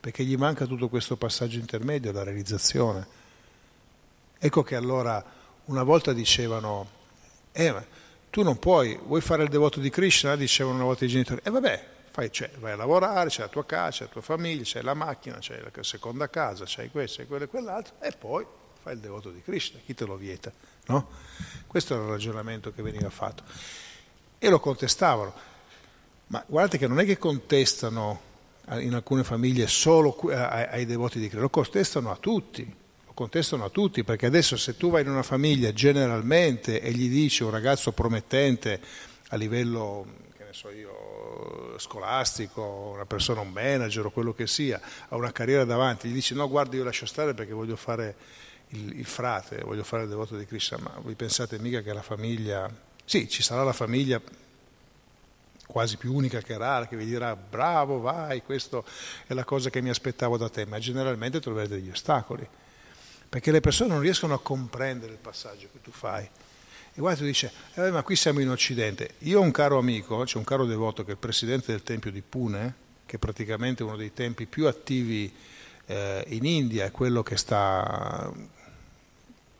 perché gli manca tutto questo passaggio intermedio, la realizzazione. Ecco che allora una volta dicevano, eh, tu non puoi, vuoi fare il devoto di Krishna? Dicevano una volta i genitori, e eh, vabbè, Fai, cioè, vai a lavorare, c'è la tua casa, c'è la tua famiglia, c'è la macchina, c'è la seconda casa, c'è questo, c'è quello e quell'altro, e poi fai il devoto di Krishna, chi te lo vieta? No? Questo era il ragionamento che veniva fatto. E lo contestavano. Ma guardate che non è che contestano in alcune famiglie solo ai devoti di Krishna, lo contestano a tutti, contestano a tutti, perché adesso se tu vai in una famiglia generalmente e gli dici un ragazzo promettente a livello, che ne so io, scolastico, una persona, un manager o quello che sia, ha una carriera davanti, gli dice no guarda io lascio stare perché voglio fare il, il frate, voglio fare il devoto di Krishna, ma voi pensate mica che la famiglia, sì ci sarà la famiglia quasi più unica che rara, che vi dirà bravo, vai, questa è la cosa che mi aspettavo da te, ma generalmente troverete degli ostacoli, perché le persone non riescono a comprendere il passaggio che tu fai. E guarda, dice, eh, ma qui siamo in Occidente. Io ho un caro amico, c'è un caro devoto che è il presidente del Tempio di Pune, che è praticamente uno dei tempi più attivi eh, in India, è quello che sta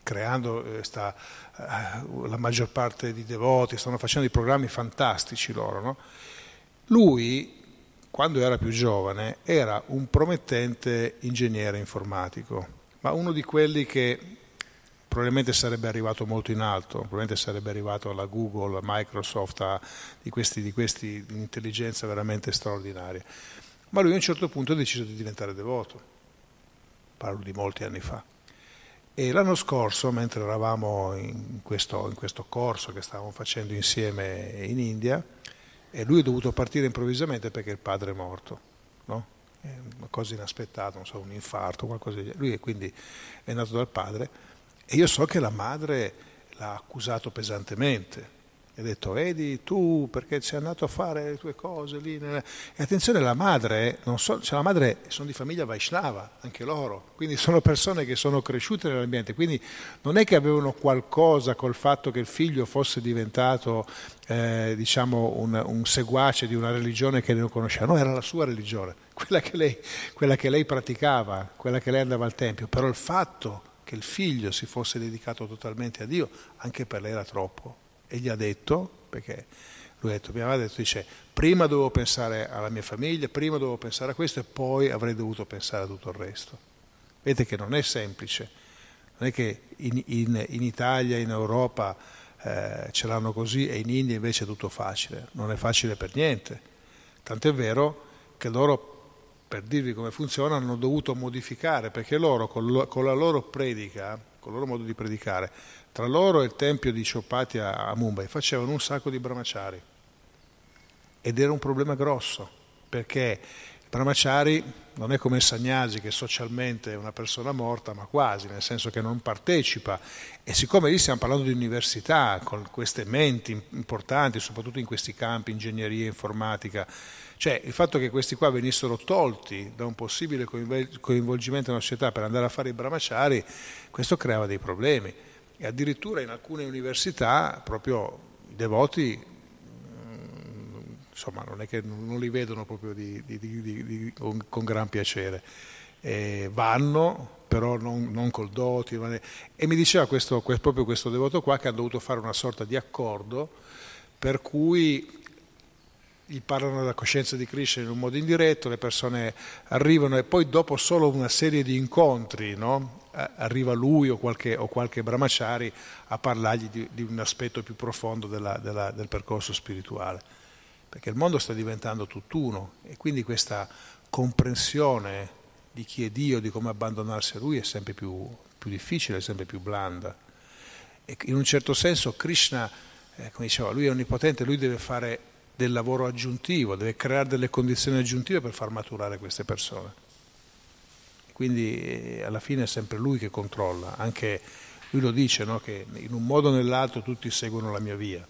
creando, eh, sta, eh, la maggior parte di devoti, stanno facendo dei programmi fantastici loro. No? Lui, quando era più giovane, era un promettente ingegnere informatico, ma uno di quelli che probabilmente sarebbe arrivato molto in alto, probabilmente sarebbe arrivato alla Google, alla Microsoft, a, di, questi, di questi di intelligenza veramente straordinaria. Ma lui a un certo punto ha deciso di diventare devoto, parlo di molti anni fa. E l'anno scorso, mentre eravamo in questo, in questo corso che stavamo facendo insieme in India, lui è dovuto partire improvvisamente perché il padre è morto, no? È una cosa inaspettata, so, un infarto, qualcosa di Lui è quindi è nato dal padre e io so che la madre l'ha accusato pesantemente. E ha detto, vedi tu perché sei andato a fare le tue cose lì. E attenzione, la madre, so, cioè la madre sono di famiglia Vaishnava, anche loro, quindi sono persone che sono cresciute nell'ambiente, quindi non è che avevano qualcosa col fatto che il figlio fosse diventato eh, diciamo un, un, seguace di una religione che non conosceva, no, era la sua religione, quella che, lei, quella che lei praticava, quella che lei andava al Tempio, però il fatto che il figlio si fosse dedicato totalmente a Dio, anche per lei era troppo. E gli ha detto, perché lui ha detto, mi aveva detto, dice, prima dovevo pensare alla mia famiglia, prima dovevo pensare a questo e poi avrei dovuto pensare a tutto il resto. Vedete che non è semplice, non è che in, in, in Italia, in Europa eh, ce l'hanno così e in India invece è tutto facile, non è facile per niente. Tant'è vero che loro per dirvi come funziona, hanno dovuto modificare, perché loro con la loro predica, con il loro modo di predicare, tra loro e il tempio di Ciopati a Mumbai facevano un sacco di brahmachari. Ed era un problema grosso, perché il brahmachari non è come Sagnasi che socialmente è una persona morta, ma quasi, nel senso che non partecipa. E siccome lì stiamo parlando di università, con queste menti importanti, soprattutto in questi campi, ingegneria, informatica, cioè il fatto che questi qua venissero tolti da un possibile coinvolgimento nella società per andare a fare i brahmachari, questo creava dei problemi. E addirittura in alcune università proprio i devoti insomma non è che non li vedono proprio di, di, di, con, con, gran piacere. Eh, vanno, però non, non col doti. E mi diceva questo, proprio questo devoto qua che ha dovuto fare una sorta di accordo per cui gli parlano della coscienza di Krishna in un modo indiretto, le persone arrivano e poi dopo solo una serie di incontri no? arriva lui o qualche, o qualche brahmachari a parlargli di, di, un aspetto più profondo della, della, del percorso spirituale. Perché il mondo sta diventando tutt'uno e quindi questa comprensione di chi è Dio, di come abbandonarsi a Lui è sempre più, più difficile, è sempre più blanda. E in un certo senso Krishna, eh, come diceva, Lui è onnipotente, Lui deve fare del lavoro aggiuntivo, deve creare delle condizioni aggiuntive per far maturare queste persone. Quindi eh, alla fine è sempre lui che controlla, anche lui lo dice, no? che in un modo o nell'altro tutti seguono la mia via.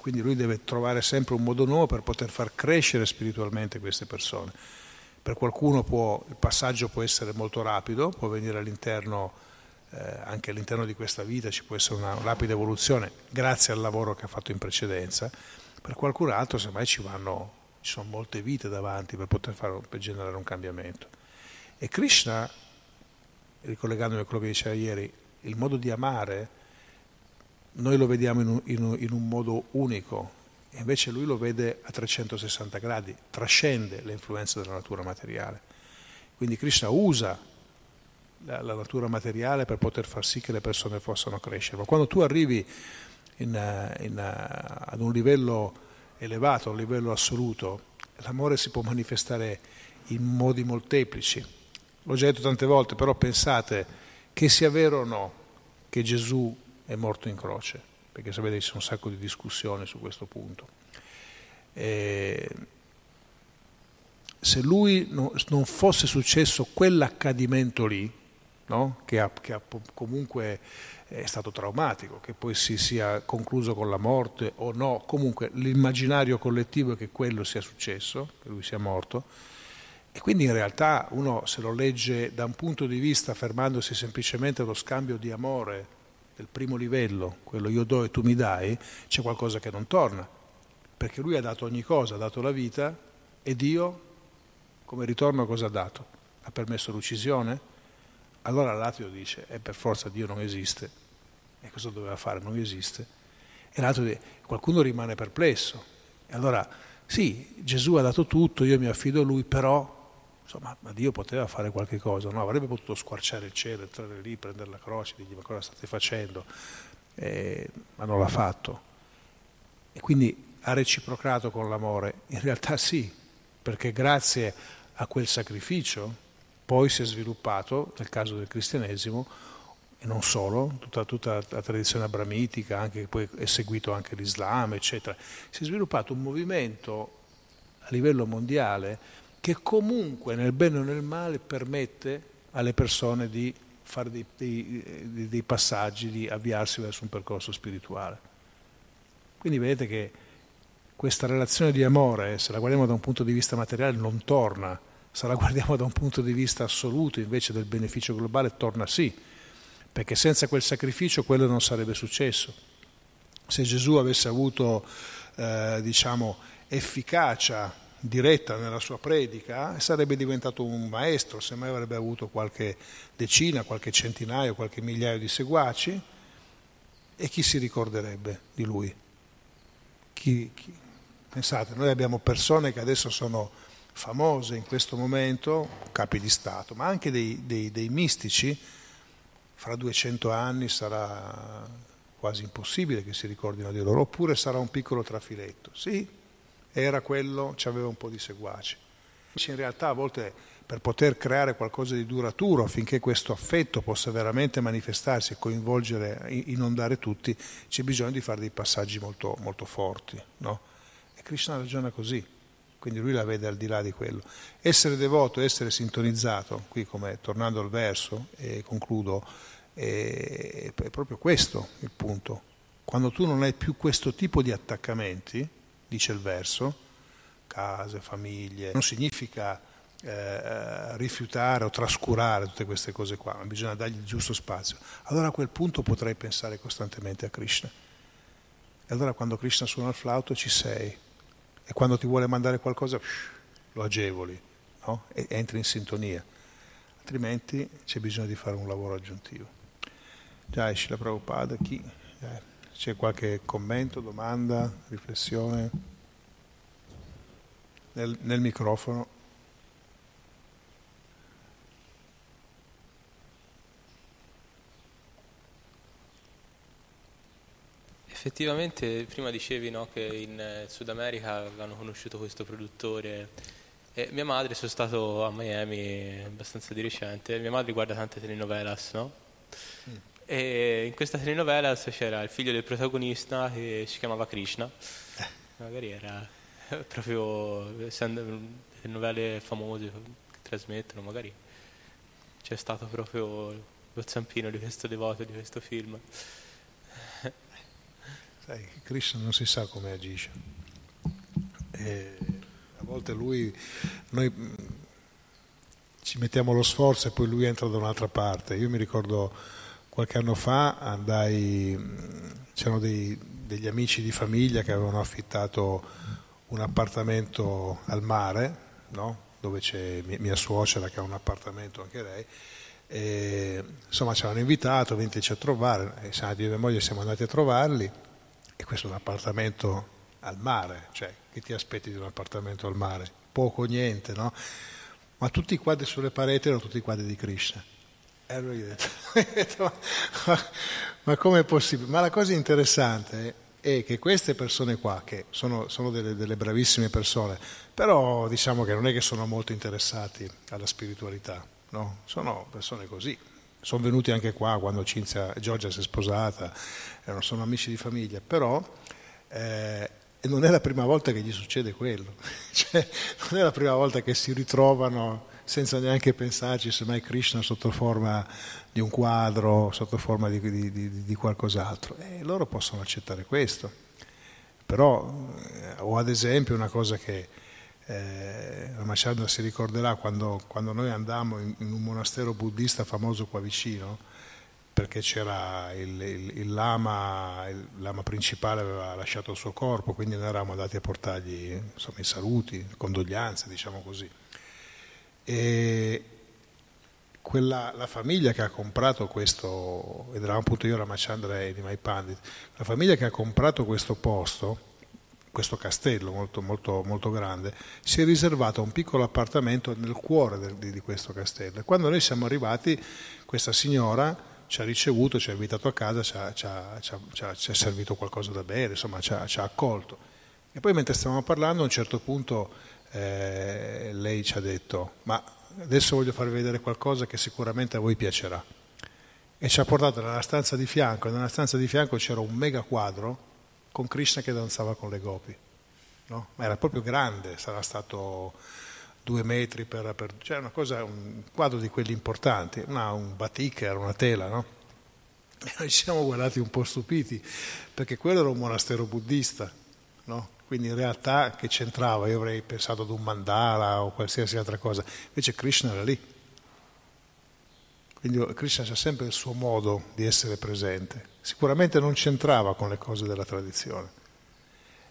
Quindi lui deve trovare sempre un modo nuovo per poter far crescere spiritualmente queste persone. Per qualcuno può, il passaggio può essere molto rapido, può venire all'interno, eh, anche all'interno di questa vita ci può essere una rapida evoluzione grazie al lavoro che ha fatto in precedenza. Per qualcun altro semmai ci, vanno, ci sono molte vite davanti per poter fare, per generare un cambiamento. E Krishna, ricollegandomi a quello che diceva ieri, il modo di amare noi lo vediamo in un, in un, in un modo unico, e invece lui lo vede a 360 gradi, trascende le influenze della natura materiale. Quindi Krishna usa la, la, natura materiale per poter far sì che le persone possano crescere. Ma quando tu arrivi in, in, ad un livello elevato, a un livello assoluto, l'amore si può manifestare in modi molteplici. L'ho già detto tante volte, però pensate che sia vero o no che Gesù è morto in croce, perché sapete ci sono un sacco di discussioni su questo punto. E se lui no, non fosse successo quell'accadimento lì, no? che, ha, che ha comunque è stato traumatico, che poi si sia concluso con la morte o no, comunque l'immaginario collettivo è che quello sia successo, che lui sia morto, e quindi in realtà uno se lo legge da un punto di vista fermandosi semplicemente allo scambio di amore del primo livello, quello io do e tu mi dai, c'è qualcosa che non torna, perché lui ha dato ogni cosa, ha dato la vita e Dio come ritorno cosa ha dato? Ha permesso l'uccisione? Allora l'ateo dice, e eh, per forza Dio non esiste, e cosa doveva fare? Non esiste. E l'ateo dice, qualcuno rimane perplesso. E allora, sì, Gesù ha dato tutto, io mi affido a lui, però Insomma, ma Dio poteva fare qualche cosa, no? avrebbe potuto squarciare il cielo, entrare lì, prendere la croce, dirgli ma cosa state facendo? Eh, ma non l'ha fatto. E quindi ha reciprocato con l'amore? In realtà sì, perché grazie a quel sacrificio poi si è sviluppato, nel caso del cristianesimo, e non solo, tutta, tutta la tradizione abramitica, anche, poi è seguito anche l'Islam, eccetera, si è sviluppato un movimento a livello mondiale che comunque nel bene o nel male permette alle persone di fare dei, dei, dei, passaggi, di avviarsi verso un percorso spirituale. Quindi vedete che questa relazione di amore, se la guardiamo da un punto di vista materiale, non torna, se la guardiamo da un punto di vista assoluto invece del beneficio globale, torna sì, perché senza quel sacrificio quello non sarebbe successo. Se Gesù avesse avuto, eh, diciamo, efficacia diretta nella sua predica sarebbe diventato un maestro, semmai avrebbe avuto qualche decina, qualche centinaio, qualche migliaio di seguaci e chi si ricorderebbe di lui? Chi, chi? Pensate, noi abbiamo persone che adesso sono famose in questo momento, capi di Stato, ma anche dei, dei, dei mistici, fra 200 anni sarà quasi impossibile che si ricordino di loro, oppure sarà un piccolo trafiletto. Sì, era quello, ci aveva un po' di seguaci. In realtà a volte per poter creare qualcosa di duraturo affinché questo affetto possa veramente manifestarsi e coinvolgere, inondare tutti, c'è bisogno di fare dei passaggi molto, molto forti. No? E Krishna ragiona così, quindi lui la vede al di là di quello. Essere devoto, essere sintonizzato, qui come tornando al verso e concludo, è, è proprio questo il punto. Quando tu non hai più questo tipo di attaccamenti, dice il verso, case, famiglie, non significa eh, rifiutare o trascurare tutte queste cose qua, ma bisogna dargli il giusto spazio. Allora a quel punto potrei pensare costantemente a Krishna. E allora quando Krishna suona il flauto ci sei e quando ti vuole mandare qualcosa lo agevoli no? e entri in sintonia, altrimenti c'è bisogno di fare un lavoro aggiuntivo. Jai Shila Prabhupada, chi? Jai. C'è qualche commento, domanda, riflessione? Nel, nel microfono. Effettivamente prima dicevi no, che in eh, Sud America avevano conosciuto questo produttore e mia madre, sono stato a Miami abbastanza di recente, mia madre guarda tante telenovelas, no? Mm. E in questa telenovela c'era il figlio del protagonista che si chiamava Krishna. Magari era proprio, essendo novelle famose che trasmettono, magari c'è stato proprio lo zampino di questo devoto, di questo film. Sai, Krishna non si sa come agisce. E a volte lui, noi ci mettiamo lo sforzo e poi lui entra da un'altra parte. Io mi ricordo qualche anno fa andai, c'erano dei, degli amici di famiglia che avevano affittato un appartamento al mare, no? dove c'è mia suocera che ha un appartamento anche lei, e, insomma ci avevano invitato, veniteci a trovare, e siamo, io mia moglie siamo andati a trovarli e questo è un appartamento al mare, cioè che ti aspetti di un appartamento al mare? Poco o niente, no? Ma tutti i quadri sulle pareti erano tutti i quadri di Krishna. E allora io ho detto, ma, ma come è possibile? Ma la cosa interessante è che queste persone qua, che sono, sono delle, delle, bravissime persone, però diciamo che non è che sono molto interessati alla spiritualità, no? Sono persone così. Sono venuti anche qua quando Cinzia, Giorgia si è sposata, sono amici di famiglia, però eh, non è la prima volta che gli succede quello, cioè, non è la prima volta che si ritrovano senza neanche pensarci semmai Krishna sotto forma di un quadro, sotto forma di, di, di, di qualcos'altro. E loro possono accettare questo. Però, eh, o ad esempio una cosa che eh, la Macharda si ricorderà quando, quando noi andammo in, in, un monastero buddista famoso qua vicino, perché c'era il, il, il, lama, il lama principale aveva lasciato il suo corpo, quindi noi eravamo andati a portargli insomma, i saluti, condoglianze, diciamo così. E quella, la famiglia che ha comprato questo, ed eravamo appunto io, Ramachandra e Nimai Pandit, la famiglia che ha comprato questo posto, questo castello molto, molto, molto grande, si è riservata un piccolo appartamento nel cuore del, di, di questo castello. E quando noi siamo arrivati, questa signora ci ha ricevuto, ci ha invitato a casa, ci ha, ci ha, ci ha, ci ha servito qualcosa da bere, insomma ci ha, accolto. E poi mentre stavamo parlando a un certo punto eh, lei ci ha detto, ma adesso voglio farvi vedere qualcosa che sicuramente a voi piacerà. E ci ha portato nella stanza di fianco, e nella stanza di fianco c'era un mega quadro con Krishna che danzava con le gopi. No? Ma era proprio grande, sarà stato due metri per, per cioè una cosa, un quadro di quelli importanti, una, un batik, era una tela, no? E noi ci siamo guardati un po' stupiti, perché quello era un monastero buddista, no? Quindi in realtà che c'entrava? Io avrei pensato ad un mandala o qualsiasi altra cosa. Invece Krishna era lì. Quindi Krishna c'ha sempre il suo modo di essere presente. Sicuramente non c'entrava con le cose della tradizione.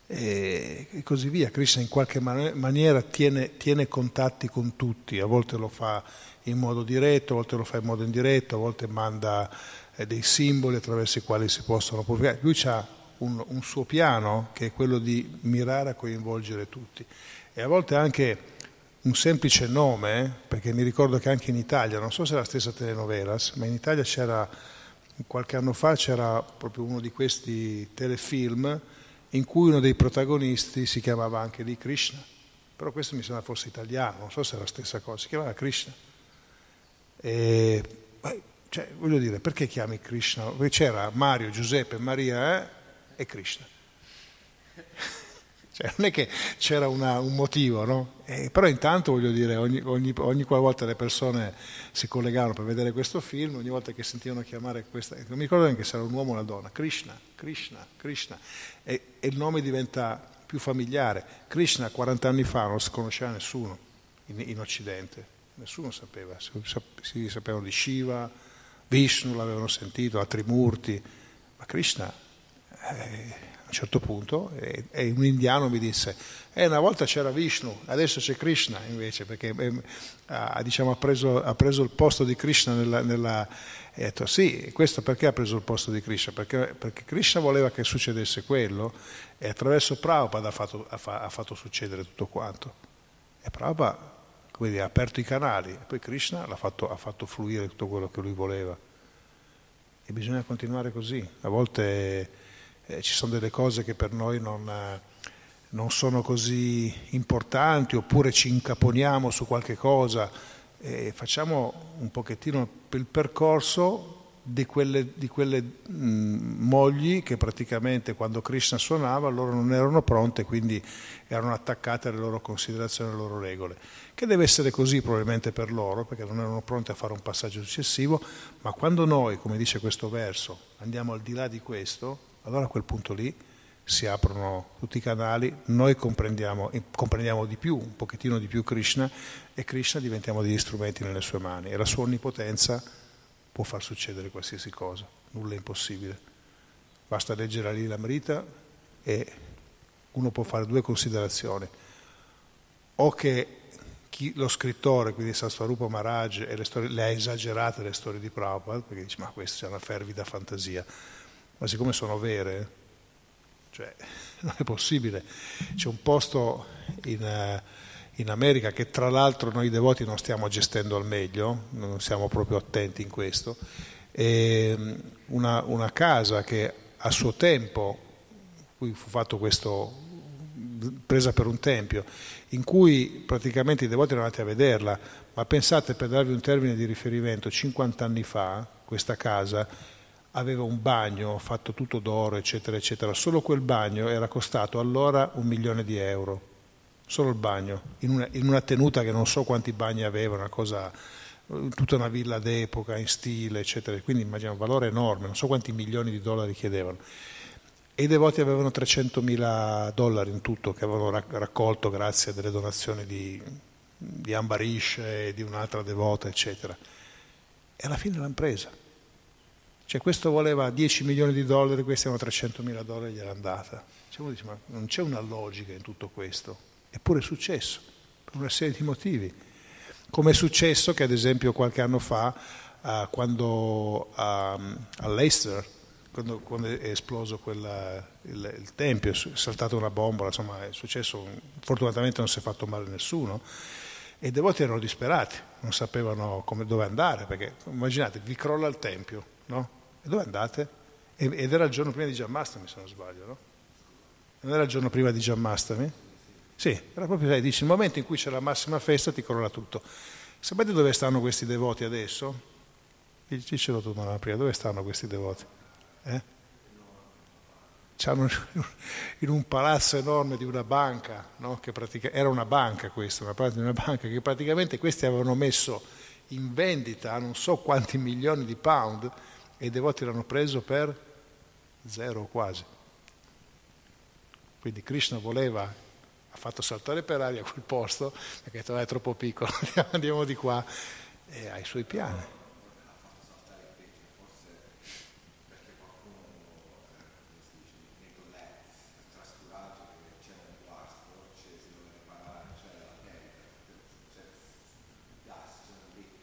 E, così via. Krishna in qualche maniera tiene, tiene contatti con tutti. A volte lo fa in modo diretto, a volte lo fa in modo indiretto, a volte manda eh, dei simboli attraverso i quali si possono purificare. Lui ha un, un, suo piano che è quello di mirare a coinvolgere tutti. E a volte anche un semplice nome, perché mi ricordo che anche in Italia, non so se è la stessa telenovelas, ma in Italia c'era, qualche anno fa c'era proprio uno di questi telefilm in cui uno dei protagonisti si chiamava anche lì Krishna, però questo mi sembra fosse italiano, non so se è la stessa cosa, si chiamava Krishna. E, cioè, voglio dire, perché chiami Krishna? C'era Mario, Giuseppe, Maria, eh? E Krishna. Cioè, non è che c'era una, un motivo, no? Eh, però intanto voglio dire, ogni, ogni, ogni qualvolta le persone si collegavano per vedere questo film, ogni volta che sentivano chiamare questa, non mi ricordo neanche se era un uomo o una donna, Krishna, Krishna, Krishna, e, e il nome diventa più familiare. Krishna 40 anni fa non si conosceva nessuno in, in Occidente, nessuno sapeva, si, si sapevano di Shiva, Vishnu l'avevano sentito, altri Murti, ma Krishna a un certo punto e, e, un indiano mi disse eh, una volta c'era Vishnu, adesso c'è Krishna invece perché eh, ha, diciamo, ha, preso, ha, preso, il posto di Krishna nella, nella e ha detto sì, questo perché ha preso il posto di Krishna? Perché, perché Krishna voleva che succedesse quello e attraverso Prabhupada ha fatto, ha, fatto succedere tutto quanto. E Prabhupada dire, ha aperto i canali e poi Krishna fatto, ha fatto fluire tutto quello che lui voleva. E bisogna continuare così. A volte eh, ci sono delle cose che per noi non, eh, non, sono così importanti oppure ci incaponiamo su qualche cosa e facciamo un pochettino il percorso di quelle, di quelle mh, mogli che praticamente quando Krishna suonava loro non erano pronte, quindi erano attaccate alle loro considerazioni, alle loro regole. Che deve essere così probabilmente per loro, perché non erano pronte a fare un passaggio successivo, ma quando noi, come dice questo verso, andiamo al di là di questo, allora a quel punto lì si aprono tutti i canali, noi comprendiamo, comprendiamo di più, un pochettino di più Krishna e Krishna diventiamo degli strumenti nelle sue mani e la sua onnipotenza può far succedere qualsiasi cosa, nulla è impossibile. Basta leggere lì la Marita e uno può fare due considerazioni. O che chi, lo scrittore, quindi Saswarupa Maharaj, le, le ha esagerate le storie di Prabhupada, perché dice ma questa è una fervida fantasia, ma siccome sono vere, cioè non è possibile. C'è un posto in, eh, in America che tra l'altro noi devoti non stiamo gestendo al meglio, non siamo proprio attenti in questo, una, una casa che a suo tempo, cui fu fatto questo presa per un tempio, in cui praticamente i devoti erano andati a vederla, ma pensate per darvi un termine di riferimento, 50 anni fa questa casa aveva un bagno fatto tutto d'oro, eccetera, eccetera. Solo quel bagno era costato allora un milione di euro, solo il bagno, in una, in una tenuta che non so quanti bagni aveva, una cosa, tutta una villa d'epoca in stile, eccetera. Quindi immagino un valore enorme, non so quanti milioni di dollari chiedevano e i devoti avevano 300.000 dollari in tutto che avevano raccolto grazie a delle donazioni di, di Ambarish e di un'altra devota, eccetera. E alla fine l'hanno presa. Cioè questo voleva 10 milioni di dollari, questi erano 300.000 dollari, gliel'ha andata. Cioè uno dice, ma non c'è una logica in tutto questo. Eppure è successo, per una serie di motivi. Come è successo che ad esempio qualche anno fa, uh, quando uh, a Leicester, quando, quando è esploso quella, il, il, tempio, è saltata una bombola, insomma è successo, fortunatamente non si è fatto male nessuno, e i devoti erano disperati, non sapevano come, dove andare, perché immaginate, vi crolla il tempio, no? E dove andate? Ed era il giorno prima di Giammastami, se non sbaglio, no? Non era il giorno prima di Giammastami? Sì, era proprio lei, dice, il momento in cui c'è la massima festa ti crolla tutto. Sapete dove stanno questi devoti adesso? Dicelo tu, Madonna Prima, dove stanno questi devoti? Eh? C'hanno in un palazzo enorme di una banca, no? pratica, era una banca questa, una parte di una banca che praticamente questi avevano messo in vendita non so quanti milioni di pound e i devoti l'hanno preso per zero quasi. Quindi Krishna voleva, ha fatto saltare per aria quel posto, perché detto è troppo piccolo, andiamo di qua, e ha i suoi piani.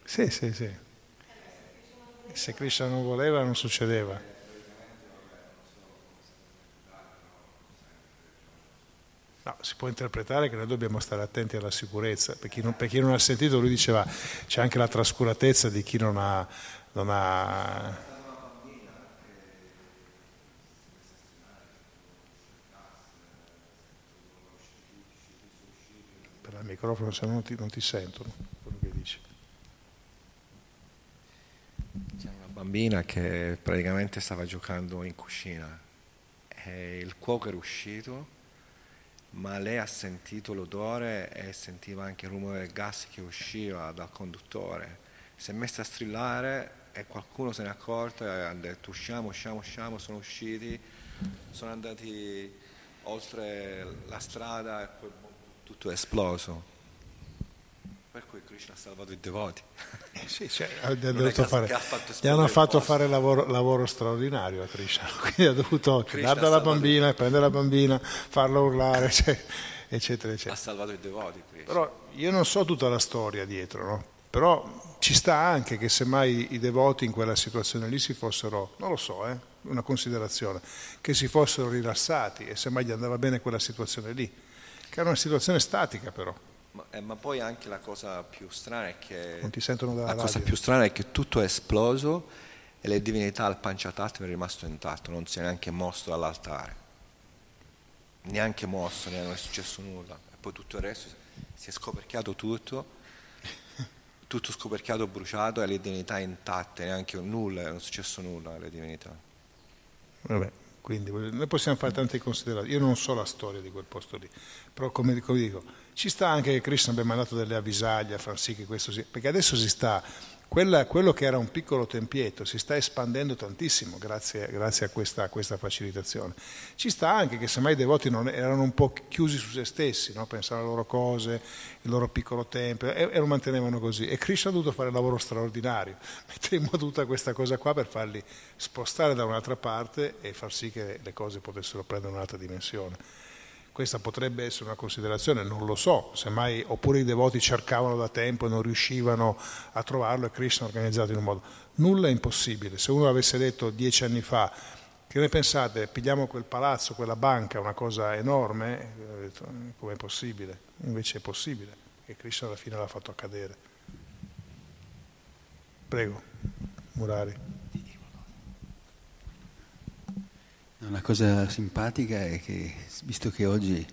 Sì, sì, sì. Se Krishna non voleva non succedeva. No, si può interpretare che noi dobbiamo stare attenti alla sicurezza. Per chi non, per chi non ha sentito, lui diceva c'è anche la trascuratezza di chi non ha, non ha per il microfono se no non ti, non ti sentono quello che dici. C'è una bambina che praticamente stava giocando in cucina e il cuoco era uscito, ma lei ha sentito l'odore e sentiva anche il rumore del gas che usciva dal conduttore. Si è messa a strillare e qualcuno se ne è accorto e ha detto usciamo, usciamo, usciamo, sono usciti, sono andati oltre la strada e poi tutto è esploso. Per cui Krishna ha salvato i devoti. Eh sì, cioè, fare, gli hanno fatto fare lavoro, lavoro, straordinario a Krishna, quindi ha dovuto dare dalla bambina, prendere la bambina, farla urlare, cioè, eccetera, eccetera. Ha salvato i devoti. Krishna. Però io non so tutta la storia dietro, no? però ci sta anche che semmai i devoti in quella situazione lì si fossero, non lo so, eh, una considerazione, che si fossero rilassati e semmai gli andava bene quella situazione lì, che era una situazione statica però. Ma, eh, ma, poi anche la cosa più strana è che non ti sentono dalla la radio. cosa più strana è che tutto è esploso e le divinità al Panchatattva è rimasto intatto, non si è neanche mosso dall'altare. Neanche mosso, non è successo nulla. E poi tutto il resto si è scoperchiato tutto, tutto scoperchiato, bruciato e le divinità intatte, neanche nulla, non è successo nulla alle divinità. Vabbè, quindi noi possiamo fare tante considerazioni. Io non so la storia di quel posto lì, però come dico, Ci sta anche che Krishna abbia mandato delle avvisaglie a far sì che questo sia, perché adesso si sta, quella, quello che era un piccolo tempietto si sta espandendo tantissimo grazie, grazie a, questa, a, questa, facilitazione. Ci sta anche che semmai i devoti non, erano un po' chiusi su se stessi, no? pensavano alle loro cose, il loro piccolo tempo, e, e, lo mantenevano così. E Krishna ha dovuto fare un lavoro straordinario, mettere in modo tutta questa cosa qua per farli spostare da un'altra parte e far sì che le cose potessero prendere un'altra dimensione. Questa potrebbe essere una considerazione, non lo so, semmai, oppure i devoti cercavano da tempo e non riuscivano a trovarlo e Krishna ha organizzato in un modo. Nulla è impossibile. Se uno avesse detto dieci anni fa, che ne pensate, pigliamo quel palazzo, quella banca, una cosa enorme, come è possibile? Invece è possibile e Krishna alla fine l'ha fatto accadere. Prego, Murari. Una cosa simpatica è che, visto che oggi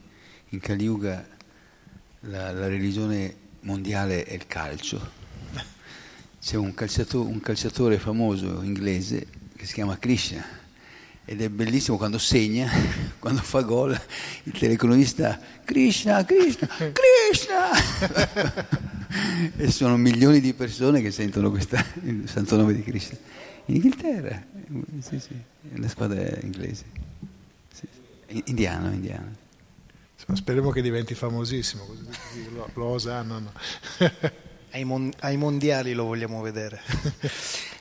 in Kali Yuga la, la religione mondiale è il calcio, c'è un calciatore, un calciatore famoso inglese che si chiama Krishna ed è bellissimo quando segna, quando fa gol, il telecronista Krishna, Krishna, Krishna! e sono milioni di persone che sentono il santo nome di Krishna. In Inghilterra, sì, sì, la squadra inglese. Sì, indiano, indiano. Speriamo che diventi famosissimo, così lo, lo osannano. ai, mon- ai mondiali lo vogliamo vedere.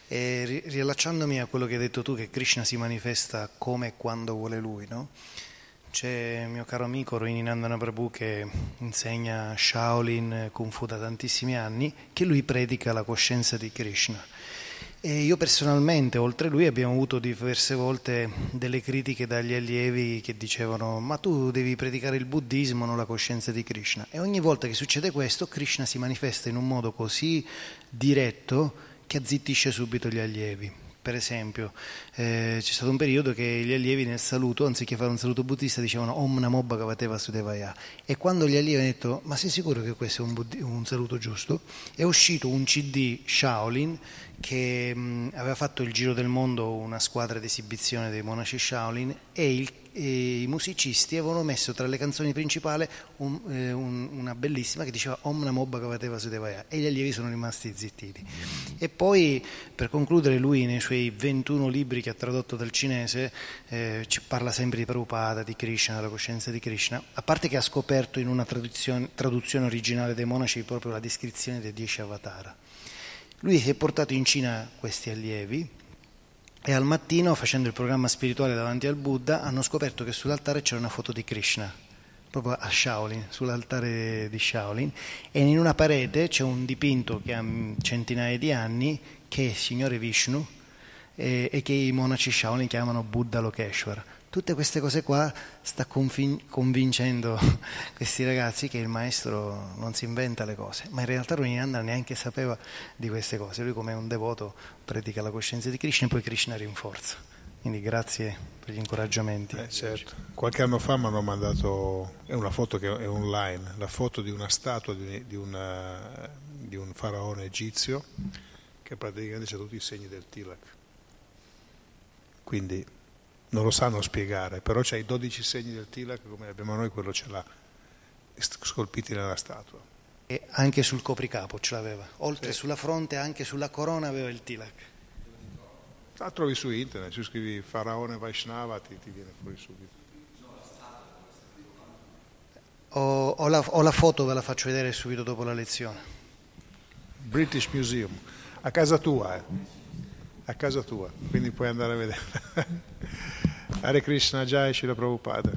e riallacciandomi a quello che hai detto tu, che Krishna si manifesta come e quando vuole lui, no? C'è mio caro amico Roininandana Prabhu che insegna Shaolin Kung Fu da tantissimi anni, che lui predica la coscienza di Krishna. E io personalmente, oltre a lui, abbiamo avuto diverse volte delle critiche dagli allievi che dicevano ma tu devi predicare il buddismo, non la coscienza di Krishna. E ogni volta che succede questo, Krishna si manifesta in un modo così diretto che azzittisce subito gli allievi. Per esempio, eh, c'è stato un periodo che gli allievi nel saluto, anziché fare un saluto buddista, dicevano Om Namo Bhagavateva Sudevaya. E quando gli allievi hanno detto ma sei sicuro che questo è un, un saluto giusto? È uscito un CD Shaolin che mh, aveva fatto il giro del mondo una squadra di esibizione dei monaci Shaolin e, il, e i musicisti avevano messo tra le canzoni principali un, eh, un, una bellissima che diceva Om Namo Bhagavate Vasudevaya e gli allievi sono rimasti zittiti. E poi per concludere lui nei suoi 21 libri che ha tradotto dal cinese eh, ci parla sempre di Prabhupada, di Krishna, della coscienza di Krishna, a parte che ha scoperto in una traduzione, traduzione originale dei monaci proprio la descrizione dei dieci avatara. Lui si è portato in Cina questi allievi e al mattino, facendo il programma spirituale davanti al Buddha, hanno scoperto che sull'altare c'era una foto di Krishna, proprio a Shaolin, sull'altare di Shaolin, e in una parete c'è un dipinto che ha centinaia di anni, che è il Signore Vishnu, e, e che i monaci Shaolin chiamano Buddha Lokeshwara. Tutte queste cose qua sta convin- convincendo questi ragazzi che il maestro non si inventa le cose, ma in realtà Runinanda neanche sapeva di queste cose. Lui come un devoto predica la coscienza di Krishna e poi Krishna rinforza. Quindi grazie per gli incoraggiamenti. Eh, certo. Qualche anno fa mi hanno mandato, è una foto che è online, la foto di una statua di, di, una, di un faraone egizio che praticamente ha tutti i segni del Tilak. Quindi non lo sanno spiegare, però c'è i 12 segni del Tilak come abbiamo noi, quello ce l'ha, scolpiti nella statua. E anche sul copricapo ce l'aveva, oltre sì. sulla fronte, anche sulla corona aveva il Tilak. La trovi su internet, ci scrivi Faraone Vaishnava, ti, ti viene fuori subito. Ho, ho, la, ho, la, foto, ve la faccio vedere subito dopo la lezione. British Museum, a casa tua, eh? a casa tua, quindi puoi andare a vedere. Hare Krishna Jai Shila Prabhupada.